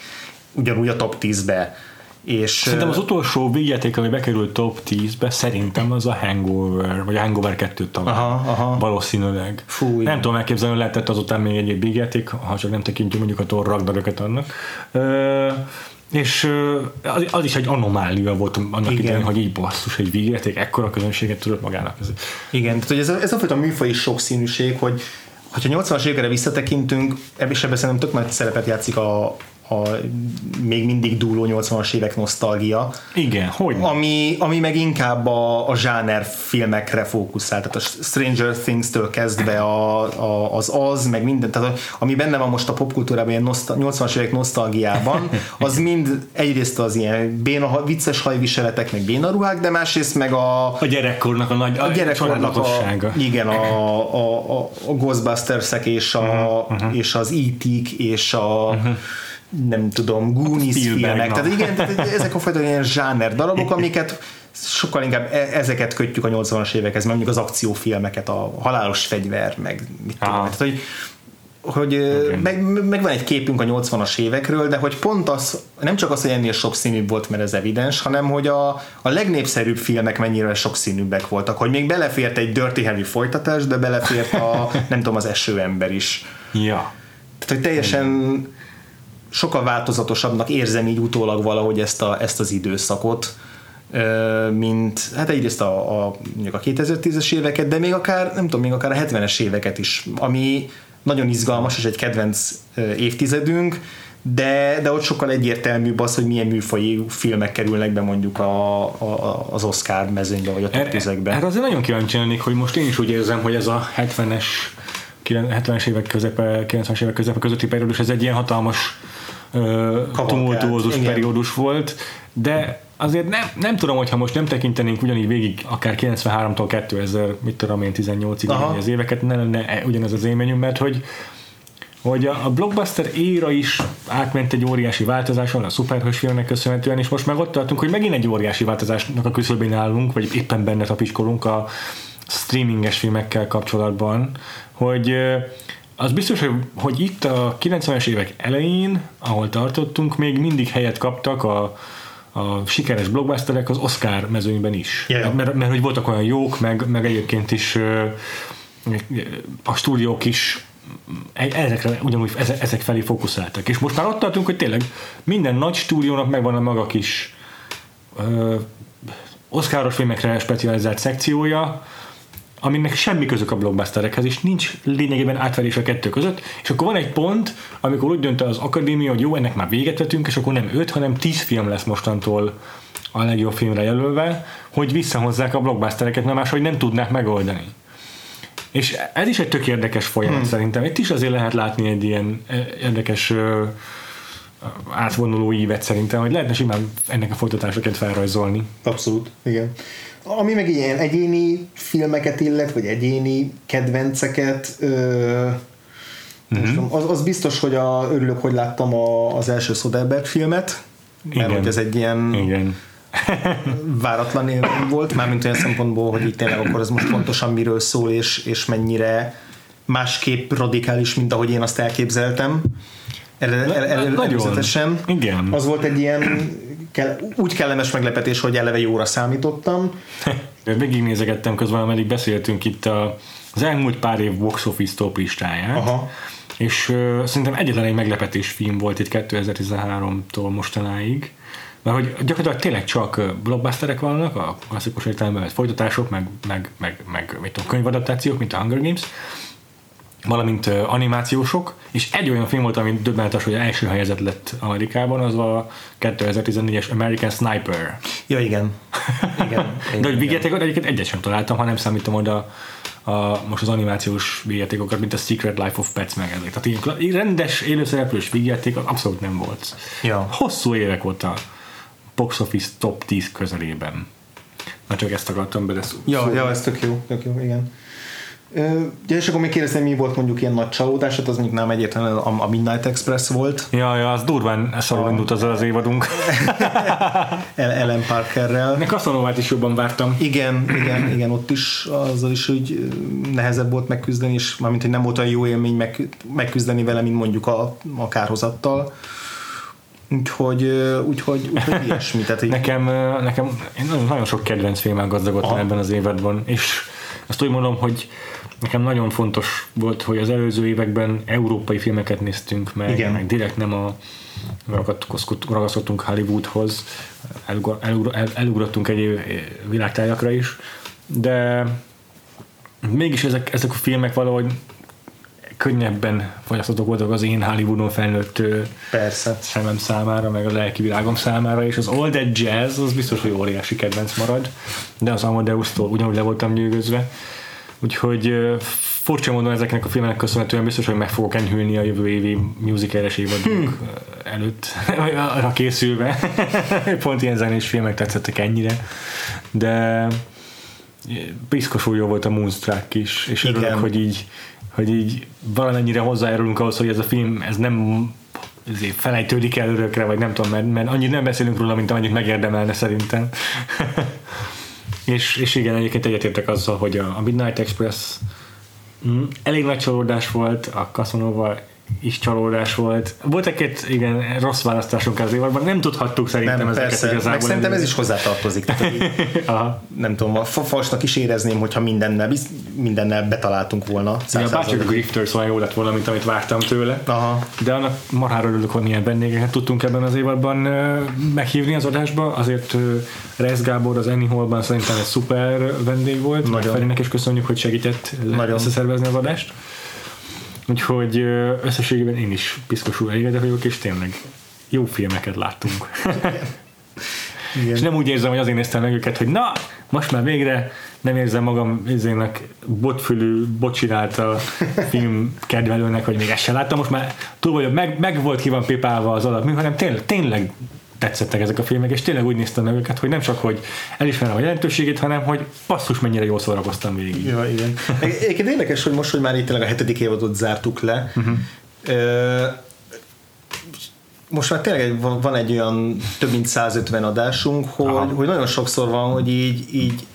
S2: ugyanúgy a top 10-be és,
S1: szerintem az utolsó végjáték, ami bekerült top 10-be, szerintem az a Hangover, vagy a Hangover 2 talán. Aha, aha. Valószínűleg. Fú, nem tudom elképzelni, hogy lehetett azután még egy végjáték, ha csak nem tekintjük mondjuk a Thor Ragnaröket annak. Ö, és az, az, is egy anomália volt annak Igen. idején, hogy így basszus, egy végjáték ekkora közönséget tudott magának.
S2: Igen, tehát hogy ez a, ez a fajta műfaj sokszínűség, hogy ha 80-as évekre visszatekintünk, ebben is ebben szerintem tök nagy szerepet játszik a, a még mindig dúló 80-as évek nosztalgia.
S1: Igen, hogy
S2: ami, ami meg inkább a, a zsáner filmekre fókuszál, tehát a Stranger Things-től kezdve a, a, az az, meg minden, tehát ami benne van most a popkultúrában, ilyen nosztal, 80-as évek nosztalgiában, az mind egyrészt az ilyen béna, vicces hajviseletek, meg bénaruhák, de másrészt meg a...
S1: A gyerekkornak a nagy
S2: a gyerekkornak a, igen, a, a, a, a Ghostbusters-ek és, a, uh-huh. és az E.T.-k és a uh-huh nem tudom, Goonies filmek, tehát igen, tehát ezek a fajta ilyen zsáner darabok, amiket sokkal inkább e- ezeket kötjük a 80-as évekhez, mondjuk az akciófilmeket, a halálos fegyver, meg mit tudom, tehát hogy hogy okay. meg, meg, van egy képünk a 80-as évekről, de hogy pont az, nem csak az, hogy ennél sokszínűbb volt, mert ez evidens, hanem hogy a, a legnépszerűbb filmek mennyire sokszínűbbek voltak, hogy még belefért egy Dirty Harry folytatás, de belefért a, nem tudom, az esőember is.
S1: Ja.
S2: Tehát, hogy teljesen sokkal változatosabbnak érzem így utólag valahogy ezt, a, ezt az időszakot, mint hát egyrészt a, a, mondjuk a 2010-es éveket, de még akár, nem tudom, még akár a 70-es éveket is, ami nagyon izgalmas, és egy kedvenc évtizedünk, de, de ott sokkal egyértelműbb az, hogy milyen műfaji filmek kerülnek be mondjuk a, a, az Oscar mezőnybe, vagy a top 10
S1: Erre hát azért nagyon kíváncsi lennék, hogy most én is úgy érzem, hogy ez a 70-es 70-es évek közepe, 90-es évek közepe közötti periódus, ez egy ilyen hatalmas tumultuózus periódus volt, de azért nem, nem tudom, hogyha most nem tekintenénk ugyanígy végig, akár 93-tól 2000, mit tudom én, 18-ig az éveket, ne lenne e- ugyanez az élményünk, mert hogy hogy a blockbuster éra is átment egy óriási változáson, a szuperhős filmnek köszönhetően, és most meg ott tartunk, hogy megint egy óriási változásnak a küszöbén állunk, vagy éppen benne tapiskolunk a streaminges filmekkel kapcsolatban, hogy az biztos, hogy, hogy itt a 90-es évek elején, ahol tartottunk, még mindig helyet kaptak a, a sikeres blockbusterek az Oscar mezőnyben is. Yeah. Mert, mert hogy voltak olyan jók, meg, meg egyébként is a stúdiók is ezekre ugyanúgy ezek felé fókuszáltak. És most már ott tartunk, hogy tényleg minden nagy stúdiónak megvan a maga kis ö, Oscaros filmekre specializált szekciója, aminek semmi közök a blockbusterekhez, és nincs lényegében átverés a kettő között, és akkor van egy pont, amikor úgy dönt az akadémia, hogy jó, ennek már véget vetünk, és akkor nem öt, hanem tíz film lesz mostantól a legjobb filmre jelölve, hogy visszahozzák a blockbustereket, mert máshogy nem tudnák megoldani. És ez is egy tök érdekes folyamat hmm. szerintem. Itt is azért lehet látni egy ilyen e, érdekes átvonuló ívet szerintem, hogy lehetne simán ennek a folytatásokat felrajzolni.
S2: Abszolút, igen. Ami meg ilyen egyéni filmeket illet, vagy egyéni kedvenceket, ö, uh-huh. az, az biztos, hogy a, örülök, hogy láttam a, az első Soderbergh filmet, mert Igen. hogy ez egy ilyen
S1: Igen.
S2: váratlan élmény volt, mármint olyan szempontból, hogy így tényleg akkor ez most pontosan miről szól, és, és mennyire másképp radikális, mint ahogy én azt elképzeltem. Előzetesen.
S1: Igen.
S2: Az volt egy ilyen kell, úgy kellemes meglepetés, hogy eleve jóra számítottam.
S1: Végignézegettem közben, ameddig beszéltünk itt a, az elmúlt pár év box office top listáját. Aha. És uh, szerintem egyetlen egy meglepetés film volt itt 2013-tól mostanáig. Mert hogy gyakorlatilag tényleg csak blockbusterek vannak, a klasszikus értelemben folytatások, meg, meg, meg, meg mit tudom, könyvadaptációk, mint a Hunger Games, valamint animációsok, és egy olyan film volt, ami döbbenetes, hogy első helyezett lett Amerikában, az a 2014-es American Sniper.
S2: Ja, igen. igen,
S1: igen De hogy vígjátékot egyébként egyet sem találtam, ha nem számítom oda a, most az animációs vígjátékokat, mint a Secret Life of Pets meg ezek. Tehát így rendes élőszereplős vígjáték az abszolút nem volt.
S2: Ja.
S1: Hosszú évek óta box office top 10 közelében. Na csak ezt akartam bele
S2: Ja, ja, ez tök jó, tök jó, igen. Ja, és akkor még kérdeztem, mi volt mondjuk ilyen nagy csalódás, hát az mondjuk nem egyértelműen a, a Midnight Express volt.
S1: Ja, ja, az durván szarul indult az az évadunk.
S2: Ellen Parkerrel.
S1: Nek Kasanovát is jobban vártam.
S2: Igen, igen, igen, ott is azzal is, hogy nehezebb volt megküzdeni, és mármint, hogy nem volt olyan jó élmény meg, megküzdeni vele, mint mondjuk a, a kárhozattal. Úgyhogy, úgyhogy, úgyhogy ilyesmi. Tehát
S1: így... nekem, nekem nagyon, nagyon sok kedvenc filmmel gazdagodtam ebben az évadban, és azt úgy mondom, hogy nekem nagyon fontos volt, hogy az előző években európai filmeket néztünk meg, Igen. meg direkt nem a ragaszkodtunk Hollywoodhoz, elugrottunk egy világtájakra is, de mégis ezek, ezek a filmek valahogy könnyebben fogyaszthatók voltak az én Hollywoodon felnőtt
S2: Persze.
S1: szemem számára, meg a lelki világom számára, és az All That Jazz az biztos, hogy óriási kedvenc marad, de az Amadeus-tól ugyanúgy le voltam nyűgözve. Úgyhogy furcsa módon ezeknek a filmeknek köszönhetően biztos, hogy meg fogok enyhülni a jövő évi musical-es évadunk hmm. előtt, arra készülve. Pont ilyen zenés filmek tetszettek ennyire. De piszkosul jó volt a Moonstruck is, és Igen. örülök, hogy így, hogy így valamennyire hozzájárulunk ahhoz, hogy ez a film ez nem ezért felejtődik el örökre, vagy nem tudom, mert, mert annyit nem beszélünk róla, mint amennyit megérdemelne szerintem. És, és igen, egyébként egyetértek azzal, hogy a, a Midnight Express mm, elég nagy csalódás volt, a Casanova is csalódás volt. Volt egy igen, rossz választásunk az évadban, nem tudhattuk szerintem nem, ezeket persze. igazából. Meg
S2: szerintem ez is hozzátartozik. Tehát, nem tudom, falsnak is érezném, hogyha mindennel, mindennel betaláltunk volna.
S1: Ja, bárcsak a Grifter szóval jó lett volna, mint amit vártam tőle.
S2: Aha.
S1: De annak marhára örülök, hogy milyen vendégeket tudtunk ebben az évadban meghívni az adásba. Azért Rez Gábor az Annie Hallban szerintem egy szuper vendég volt. Nagyon. Felének is köszönjük, hogy segített Nagyon. összeszervezni az adást. Úgyhogy összességében én is piszkosul elégedett vagyok, és tényleg jó filmeket láttunk. Igen. És nem úgy érzem, hogy azért néztem meg őket, hogy na, most már végre nem érzem magam izének botfülű, a film kedvelőnek, hogy még ezt se láttam, most már túl vagyok, meg, meg volt ki van pipálva az alap, hanem tényleg, tényleg tetszettek ezek a filmek, és tényleg úgy néztem meg őket, hogy nem csak, hogy elismerem a jelentőségét, hanem, hogy basszus, mennyire jól szórakoztam végig.
S2: Ja, igen. Egyébként érdekes, hogy most, hogy már itt tényleg a hetedik évadot zártuk le, uh-huh. ö, most már tényleg van egy olyan több mint 150 adásunk, hogy, hogy nagyon sokszor van, hogy így, így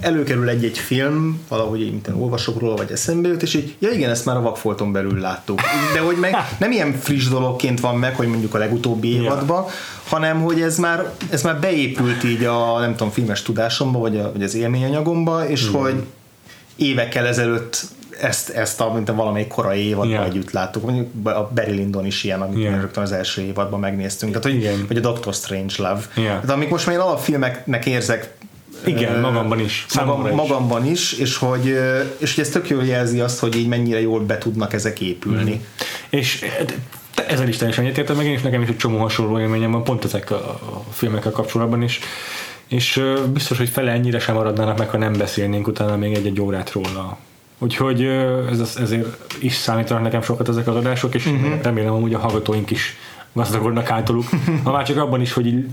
S2: előkerül egy-egy film, valahogy én olvasok róla, vagy eszembe jut, és így, ja igen, ezt már a vakfolton belül láttuk. De hogy meg nem ilyen friss dologként van meg, hogy mondjuk a legutóbbi évadban, ja. hanem hogy ez már, ez már beépült így a, nem tudom, filmes tudásomba, vagy, a, vagy az élményanyagomba, és mm. hogy évekkel ezelőtt ezt, ezt a, mint a valamelyik korai évadban yeah. együtt láttuk. Mondjuk a Barry Lyndon is ilyen, amit yeah. rögtön az első évadban megnéztünk. Tehát, hogy, yeah. vagy a Doctor Strange Love. Yeah. De amik most már én alapfilmeknek érzek
S1: igen, magamban is.
S2: Magam, is. Magamban is, és hogy, és hogy ez tök jól jelzi azt, hogy így mennyire jól be tudnak ezek épülni. Mm.
S1: És ezzel is teljesen egyetértem, meg én is nekem is egy csomó hasonló élményem van, pont ezek a, a filmekkel kapcsolatban is. És biztos, hogy fele ennyire sem maradnának meg, ha nem beszélnénk utána még egy-egy órát róla. Úgyhogy ez, ezért is számítanak nekem sokat ezek az adások, és uh-huh. remélem hogy a hallgatóink is gazdagodnak általuk. Ha már csak abban is, hogy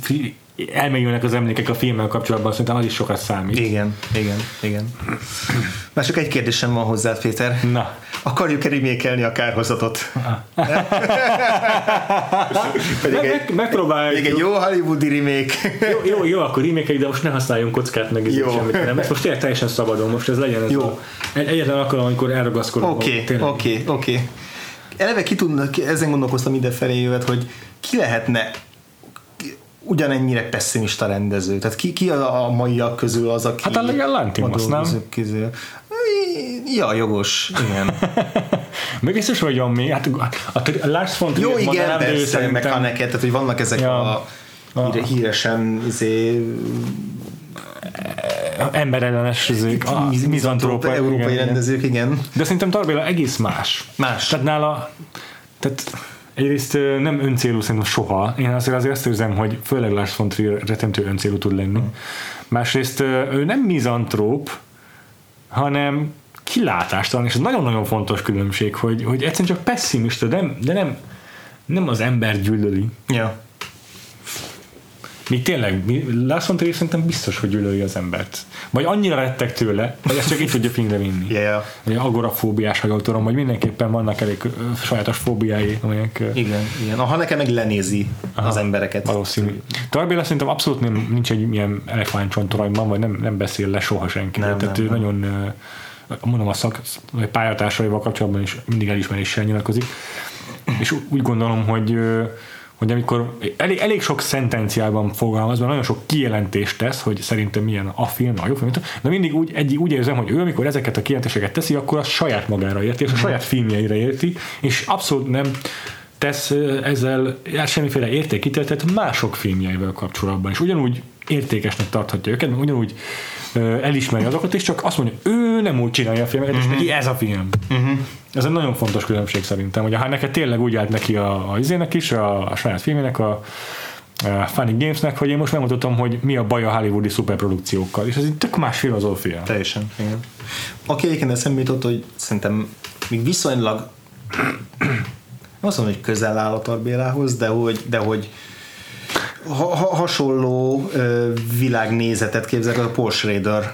S1: elmélyülnek az emlékek a filmmel kapcsolatban, szerintem az is sokat számít.
S2: Igen, igen, igen. Már csak egy kérdésem van hozzá, Péter.
S1: Na.
S2: Akarjuk-e remékelni a kárhozatot?
S1: Pedig meg, egy, megpróbáljuk.
S2: Még egy jó hollywoodi remake.
S1: jó, jó, jó, akkor remake de most ne használjunk kockát meg
S2: Jó.
S1: semmit. Nem, most tényleg teljesen szabadon, most ez legyen ez
S2: Jó.
S1: a, egy- egyetlen alkalom, amikor elragaszkodunk.
S2: Oké, oké, oké. Eleve ki tudna, ki- ezen gondolkoztam mindenfelé jövet, hogy ki lehetne ugyanennyire pessimista rendező. Tehát ki, ki a, a maiak közül az, aki...
S1: Hát a Lantimos,
S2: a
S1: nem?
S2: Közül. Ja, jogos, igen.
S1: Meg biztos, hogy van még. Hát a, a Lars von
S2: Jó, igen, persze, meg
S1: szerintem-
S2: Haneke, tehát hogy vannak ezek
S1: Ja.
S2: a híre, híresen izé,
S1: emberellenes izék, a
S2: miz-
S1: mizantrópa.
S2: európai
S1: igen.
S2: rendezők, igen.
S1: De szerintem Tarbéla egész más.
S2: Más.
S1: Tehát nála, tehát egyrészt nem öncélú szerintem soha. Én azért azért azt érzem, hogy főleg Lars von Trier rettentő öncélú tud lenni. Másrészt ö, ő nem mizantróp, hanem kilátástalan, és ez nagyon-nagyon fontos különbség, hogy, hogy egyszerűen csak pessimista, de nem, de nem, nem az ember gyűlöli.
S2: Ja.
S1: Míg tényleg, Lars von Trier szerintem biztos, hogy gyűlöli az embert. Vagy annyira rettek tőle, vagy ezt csak itt tudja filmre vinni.
S2: Ja.
S1: Vagy agorafóbiás, ha jól tudom, hogy mindenképpen vannak elég sajátos fóbiái, amelyek
S2: Igen, igen. A Haneke meg lenézi az embereket.
S1: valószínű. Tarbéla szerintem abszolút nem, nincs egy ilyen elefántcsontoronyban, vagy nem, nem beszél le soha senki.
S2: Nem,
S1: Tehát
S2: nem,
S1: ő
S2: nem.
S1: nagyon, mondom, a szak, vagy pályatársaival kapcsolatban is mindig elismeréssel nyilatkozik. És úgy gondolom, hogy hogy amikor elég, elég sok szentenciában fogalmaz, mert nagyon sok kijelentést tesz, hogy szerintem milyen a film, a jó film, de mindig úgy, egy, úgy érzem, hogy ő, amikor ezeket a kijelentéseket teszi, akkor azt saját magára érti, és a saját filmjeire érti, és abszolút nem tesz ezzel semmiféle értékítéletet mások filmjeivel kapcsolatban, és ugyanúgy értékesnek tarthatja őket, meg ugyanúgy elismeri azokat, és csak azt mondja, ő nem úgy csinálja a filmeket, és neki ez a film. Ez egy nagyon fontos különbség szerintem, hogy a Haneke tényleg úgy állt neki a, a izének is, a, a saját filmének, a, a Funny Gamesnek, hogy én most megmutatom, hogy mi a baj a hollywoodi szuperprodukciókkal, és ez egy tök más filozófia.
S2: Teljesen, igen. Aki egyébként eszembe jutott, hogy szerintem még viszonylag nem azt mondom, hogy közel áll a Tarbélához, de hogy, de hogy ha, ha, hasonló ö, világnézetet képzelek, az a Paul Schrader.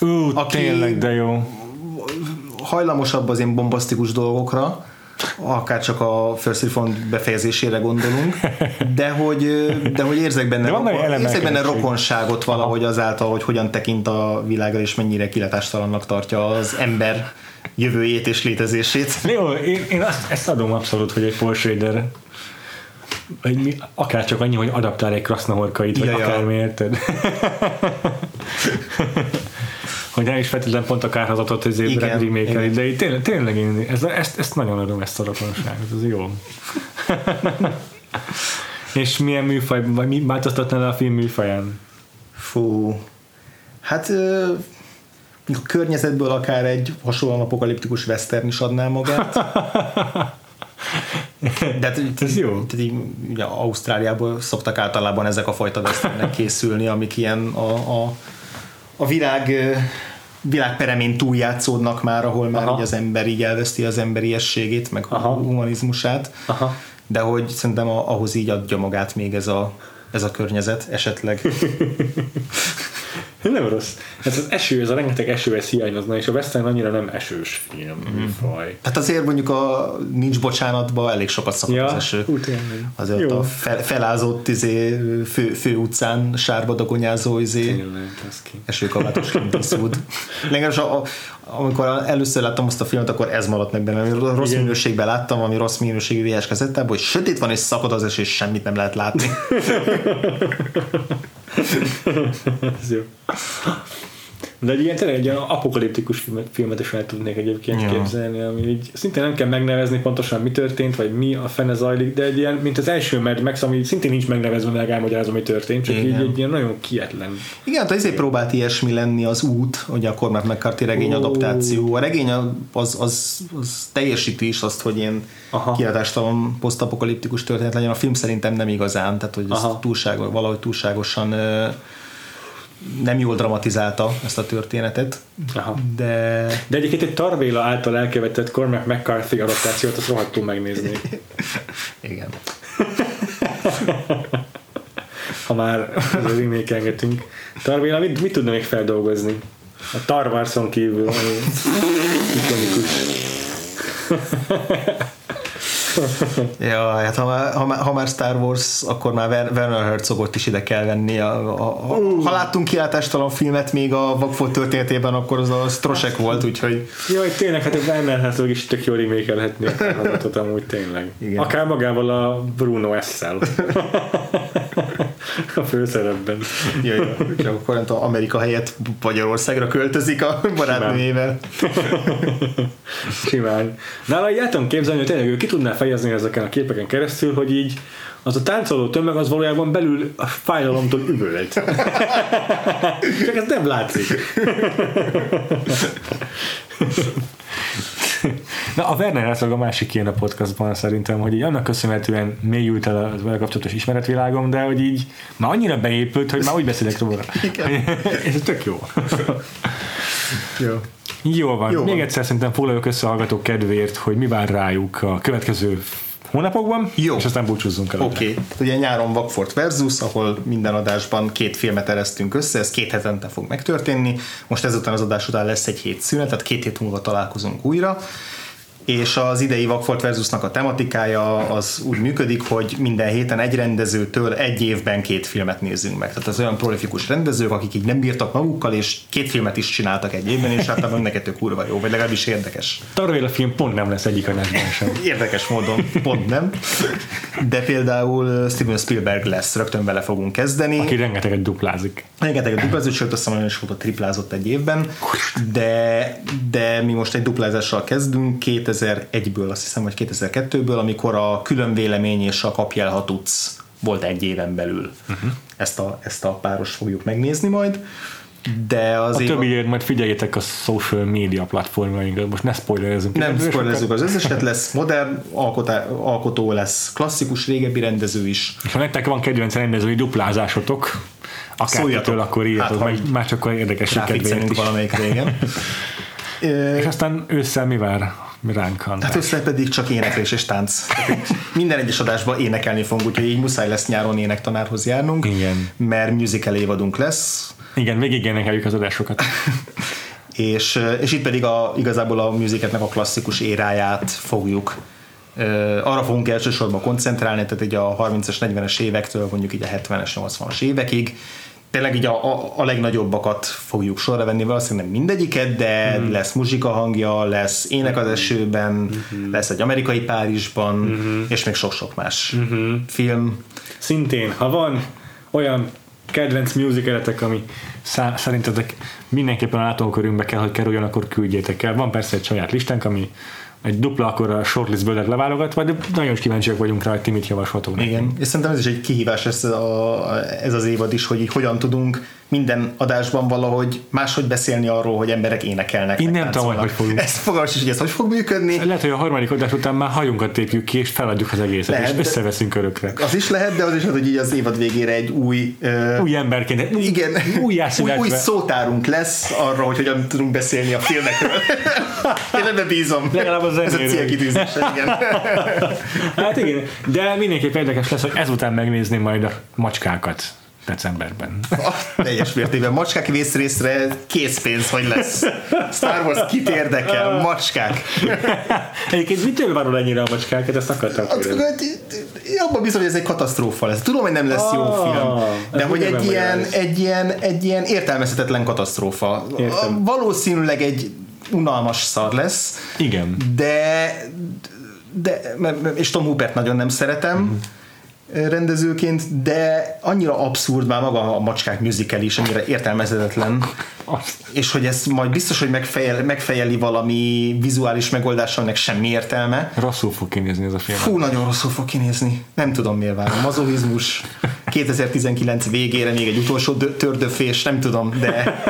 S1: Ú,
S2: Aki-
S1: tényleg, de jó.
S2: Hajlamosabb az ilyen bombasztikus dolgokra, akár csak a First Refund befejezésére gondolunk, de hogy, de hogy érzek benne,
S1: De
S2: rokon, érzek benne rokonságot valahogy azáltal, hogy hogyan tekint a világra, és mennyire kilátástalannak tartja az ember jövőjét és létezését.
S1: Jó, én, én azt, ezt adom abszolút, hogy egy Paul Schrader hogy akár csak annyi, hogy adaptál egy krasznahorkait, vagy
S2: ja.
S1: akármi, érted? hogy nem is feltétlenül pont a kárhozatot ezért
S2: Igen,
S1: remake de én tényleg, tényleg én ez, ezt, ezt nagyon adom, ezt a rokonságot, ez jó. És milyen műfaj, vagy mi változtatnál a film műfaján?
S2: Fú, hát ö, a környezetből akár egy hasonlóan apokaliptikus western is adná magát. De hát,
S1: Ez jó.
S2: Tehát így, ugye Ausztráliából szoktak általában ezek a fajta westernek készülni, amik ilyen a, a, a világ világperemén túljátszódnak már, ahol már
S1: Aha.
S2: az ember így elveszti az emberiességét, meg a
S1: Aha.
S2: humanizmusát.
S1: Aha.
S2: De hogy szerintem a, ahhoz így adja magát még ez a, ez a környezet esetleg.
S1: Nem rossz. Hát az eső, ez a rengeteg eső, ez hiányozna, és a Western annyira nem esős film műfaj.
S2: Hát azért mondjuk a nincs bocsánatba elég sokat szakad
S1: Ja,
S2: az eső.
S1: tényleg.
S2: Azért
S1: Jó.
S2: a fel, felázott izé, fő, fő utcán sárba dagonyázó izé,
S1: ez
S2: esőkabátos Clint Eastwood. Legalábbis a, a, amikor először láttam azt a filmet, akkor ez maradt meg bennem. Rossz
S1: Igen.
S2: Minőségben láttam, ami rossz minőségű VHS kazettában, hogy sötét van és szakad az eső, és semmit nem lehet látni.
S1: Ez jó. De egy ilyen tényleg egy ilyen apokaliptikus filmet, filmet is el tudnék egyébként
S2: Ja.
S1: képzelni, ami így szintén nem kell megnevezni pontosan mi történt, vagy mi a fene zajlik, de egy ilyen, mint az első Mad Max, ami szintén nincs megnevezve, meg elmagyarázom, mi történt, csak így
S2: Igen.
S1: egy ilyen nagyon kietlen.
S2: Igen, hát ezért próbált ilyesmi lenni az út, ugye a Cormac McCarthy regény
S1: Ó.
S2: adaptáció. A regény az, az, az teljesíti is azt, hogy ilyen kiadástalan posztapokaliptikus történet legyen. A film szerintem nem igazán, tehát hogy ez túlságos, valahogy túlságosan nem jól dramatizálta ezt a történetet,
S1: Aha.
S2: de
S1: De egyébként egy Tarvéla által elkövetett Cormac McCarthy adaptációt, azt rohadtul megnézni.
S2: igen.
S1: ha már remake-elgetünk. Tarvéla, mit, mit tudna még feldolgozni? A Tarvarson kívül, ami ikonikus.
S2: Ja, hát ha már, ha, már, ha már Star Wars, akkor már Werner Herzogot is ide kell venni. A, a, a. Ha láttunk kiáltástalan filmet még a Vakfolt történetében, akkor az a Strosek volt, úgyhogy...
S1: Jaj, tényleg, hát a Werner Herzog is tök jól remékelhetni a hallgatot amúgy tényleg. Igen. Akár magával a Bruno S-szel. a főszerepben.
S2: Jaj, ja, akkor nem tudom, Amerika helyett Magyarországra költözik a barátnőjével.
S1: Simán. Nála így el tudom képzelni, hogy tényleg ő ki tudná fejezni ezeken a képeken keresztül, hogy így az a táncoló tömeg az valójában belül a fájdalomtól üvölt. Csak ez nem látszik. Na, a Werner Herzog a másik ilyen a podcastban szerintem, hogy így annak köszönhetően mélyült el a vele kapcsolatos ismeretvilágom, de hogy így már annyira beépült, hogy már úgy beszélek róla. Ez tök jó. jó. Jó van. Jó Még van. egyszer szerintem foglaljuk össze a hallgatók kedvéért, hogy mi vár rájuk a következő hónapokban, Jó. és aztán búcsúzzunk el.
S2: Oké, okay. ugye nyáron Vagfort versus, ahol minden adásban két filmet eresztünk össze, ez két hetente fog megtörténni. Most ezután az adás után lesz egy hét szünet, tehát két hét múlva találkozunk újra és az idei Vagfolt versusnak a tematikája az úgy működik, hogy minden héten egy rendezőtől egy évben két filmet nézzünk meg. Tehát az olyan prolifikus rendezők, akik így nem bírtak magukkal, és két filmet is csináltak egy évben, és hát a neked kurva jó, vagy legalábbis érdekes.
S1: Tarvél a film pont nem lesz egyik adásban sem.
S2: Érdekes módon, pont nem. De például Steven Spielberg lesz, rögtön bele fogunk kezdeni.
S1: Aki rengeteget duplázik.
S2: Rengeteget duplázik, sőt azt hiszem, is volt a triplázott egy évben, de, de mi most egy duplázással kezdünk, két 2001-ből, azt hiszem, vagy 2002-ből, amikor a külön vélemény és a ha tudsz volt egy éven belül. Uh-huh. Ezt, a, ezt a páros fogjuk megnézni majd. De
S1: az a év... többiért majd figyeljétek a social media platformjainkra, most ne spoilerezzünk.
S2: Nem spoilerezzük az összeset, lesz modern alkotá, alkotó, lesz klasszikus, régebbi rendező is.
S1: És ha nektek van kedvenc rendezői duplázásotok, akárkitől, akkor írjatok, hát, meg, már csak érdekes kedvéért
S2: is. valamelyik régen.
S1: És aztán ősszel mi vár? Ránk
S2: Hát össze pedig csak éneklés és tánc. Minden egyes adásban énekelni fogunk, úgyhogy így muszáj lesz nyáron énektanárhoz járnunk,
S1: Igen.
S2: mert musical évadunk lesz.
S1: Igen, végig énekeljük az adásokat.
S2: és, és itt pedig a, igazából a musicalnek a klasszikus éráját fogjuk arra fogunk elsősorban koncentrálni, tehát így a 30-as, 40-es évektől mondjuk így a 70-es, 80-as évekig, tényleg így a, a, a legnagyobbakat fogjuk sorra venni, valószínűleg nem mindegyiket, de mm. lesz muzsika hangja, lesz ének az esőben, mm-hmm. lesz egy amerikai Párizsban, mm-hmm. és még sok-sok más mm-hmm. film.
S1: Szintén, ha van olyan kedvenc musicaletek, ami szá- szerintetek mindenképpen a látókörünkbe kell, hogy kerüljön, akkor küldjétek el. Van persze egy saját listánk, ami egy dupla akkor a shortlistből lett leválogatva, de nagyon kíváncsiak vagyunk rá, hogy ti mit javasoltok.
S2: Igen, és szerintem ez is egy kihívás ez, a, ez az évad is, hogy így hogyan tudunk minden adásban valahogy máshogy beszélni arról, hogy emberek énekelnek.
S1: Én nem tudom, hogy fogjuk.
S2: Ezt fogalmas is, hogy ez hogy fog működni.
S1: Lehet, hogy a harmadik adás után már hajunkat tépjük ki, és feladjuk az egészet, lehet, és összeveszünk örökre.
S2: Az is lehet, de az is lehet, hogy így az évad végére egy új...
S1: Uh, új emberként.
S2: Igen, új, új, új szótárunk lesz arra, hogy hogyan tudunk beszélni a filmekről. Én ebben bízom.
S1: Legalább az
S2: Ez a célkitűzése, igen.
S1: hát igen, de mindenképp érdekes lesz, hogy ezután megnézni majd a macskákat decemberben.
S2: teljes mértékben. Macskák vészrészre készpénz, hogy lesz. Star Wars kit érdekel? Macskák.
S1: Egyébként mitől van ennyire a macskákat? Ezt akartam
S2: Abban bizony, hogy ez egy katasztrófa lesz. Tudom, hogy nem lesz jó ah, film, de hogy egy ilyen, egy, ilyen, egy ilyen értelmezhetetlen katasztrófa. Értem. Valószínűleg egy unalmas szar lesz.
S1: Igen.
S2: De, de és Tom Hubert nagyon nem szeretem. Mm rendezőként, de annyira abszurd már maga a macskák musical is, annyira értelmezetetlen, és hogy ez majd biztos, hogy megfejel, megfejeli valami vizuális megoldás, aminek semmi értelme.
S1: Rosszul fog kinézni ez a film.
S2: Fú, nagyon rosszul fog kinézni. Nem tudom miért várom. Mazohizmus 2019 végére még egy utolsó tördöfés, nem tudom, de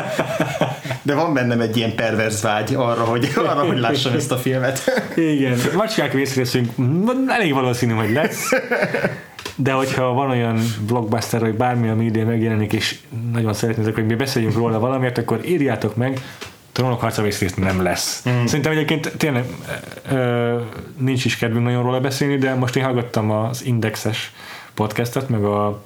S2: de van bennem egy ilyen perverz vágy arra, hogy, arra, hogy lássam ezt a filmet.
S1: Igen, macskák vészrészünk elég valószínű, hogy lesz. De hogyha van olyan blockbuster, vagy bármi, ami idén megjelenik, és nagyon szeretnétek, hogy mi beszéljünk róla valamiért, akkor írjátok meg, Trónok harca részt nem lesz. Mm. Szerintem egyébként tényleg ö, nincs is kedvünk nagyon róla beszélni, de most én hallgattam az Indexes podcastot, meg a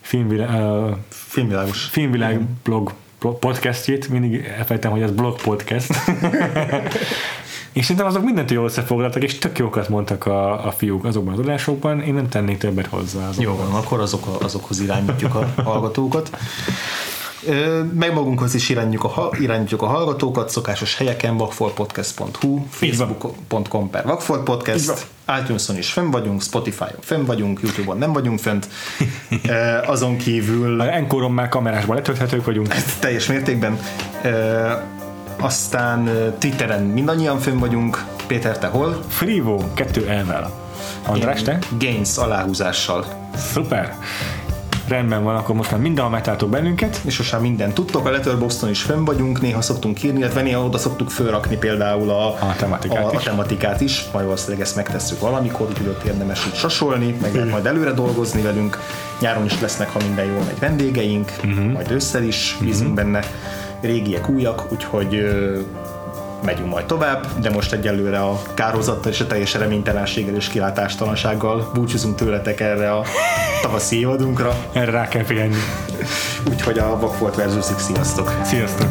S1: filmvilág, uh,
S2: Filmvilágos.
S1: filmvilág blog podcastjét, mindig elfelejtem, hogy ez blog podcast. és szerintem azok mindent jól összefoglaltak, és tök jókat mondtak a, a fiúk azokban az adásokban, én nem tennék többet hozzá. Azokban.
S2: Jó van, akkor azok, azokhoz irányítjuk a hallgatókat. Meg magunkhoz is irányítjuk a, irányítjuk a hallgatókat, szokásos helyeken, vakfolpodcast.hu, facebook.com per vakfolpodcast, iTunes-on is fenn vagyunk, Spotify-on fenn vagyunk, YouTube-on nem vagyunk fent, azon kívül...
S1: Enkoron már kamerásban letölthetők vagyunk.
S2: Teljes mértékben. Aztán Twitteren mindannyian fönn vagyunk. Péter, te hol?
S1: Frivo, kettő elvel. András, te?
S2: Gains aláhúzással.
S1: Szuper rendben van, akkor most már mindenhol megtaláltok bennünket.
S2: És most már minden tudtok, a Letterboxdon is fönn vagyunk, néha szoktunk írni, illetve néha oda szoktuk fölrakni például a,
S1: a, tematikát,
S2: a,
S1: is.
S2: a tematikát is, majd valószínűleg ezt megtesszük valamikor, úgyhogy ott érdemes így sasolni, meg lehet majd előre dolgozni velünk. Nyáron is lesznek, ha minden jól megy vendégeink, uh-huh. majd ősszel is bízunk uh-huh. benne, régiek, újak, úgyhogy megyünk majd tovább, de most egyelőre a kározattal és a teljes reménytelenséggel és kilátástalansággal búcsúzunk tőletek erre a tavaszi évadunkra.
S1: Erre rá kell figyelni.
S2: Úgyhogy a Vakfolt versus sziasztok!
S1: Sziasztok!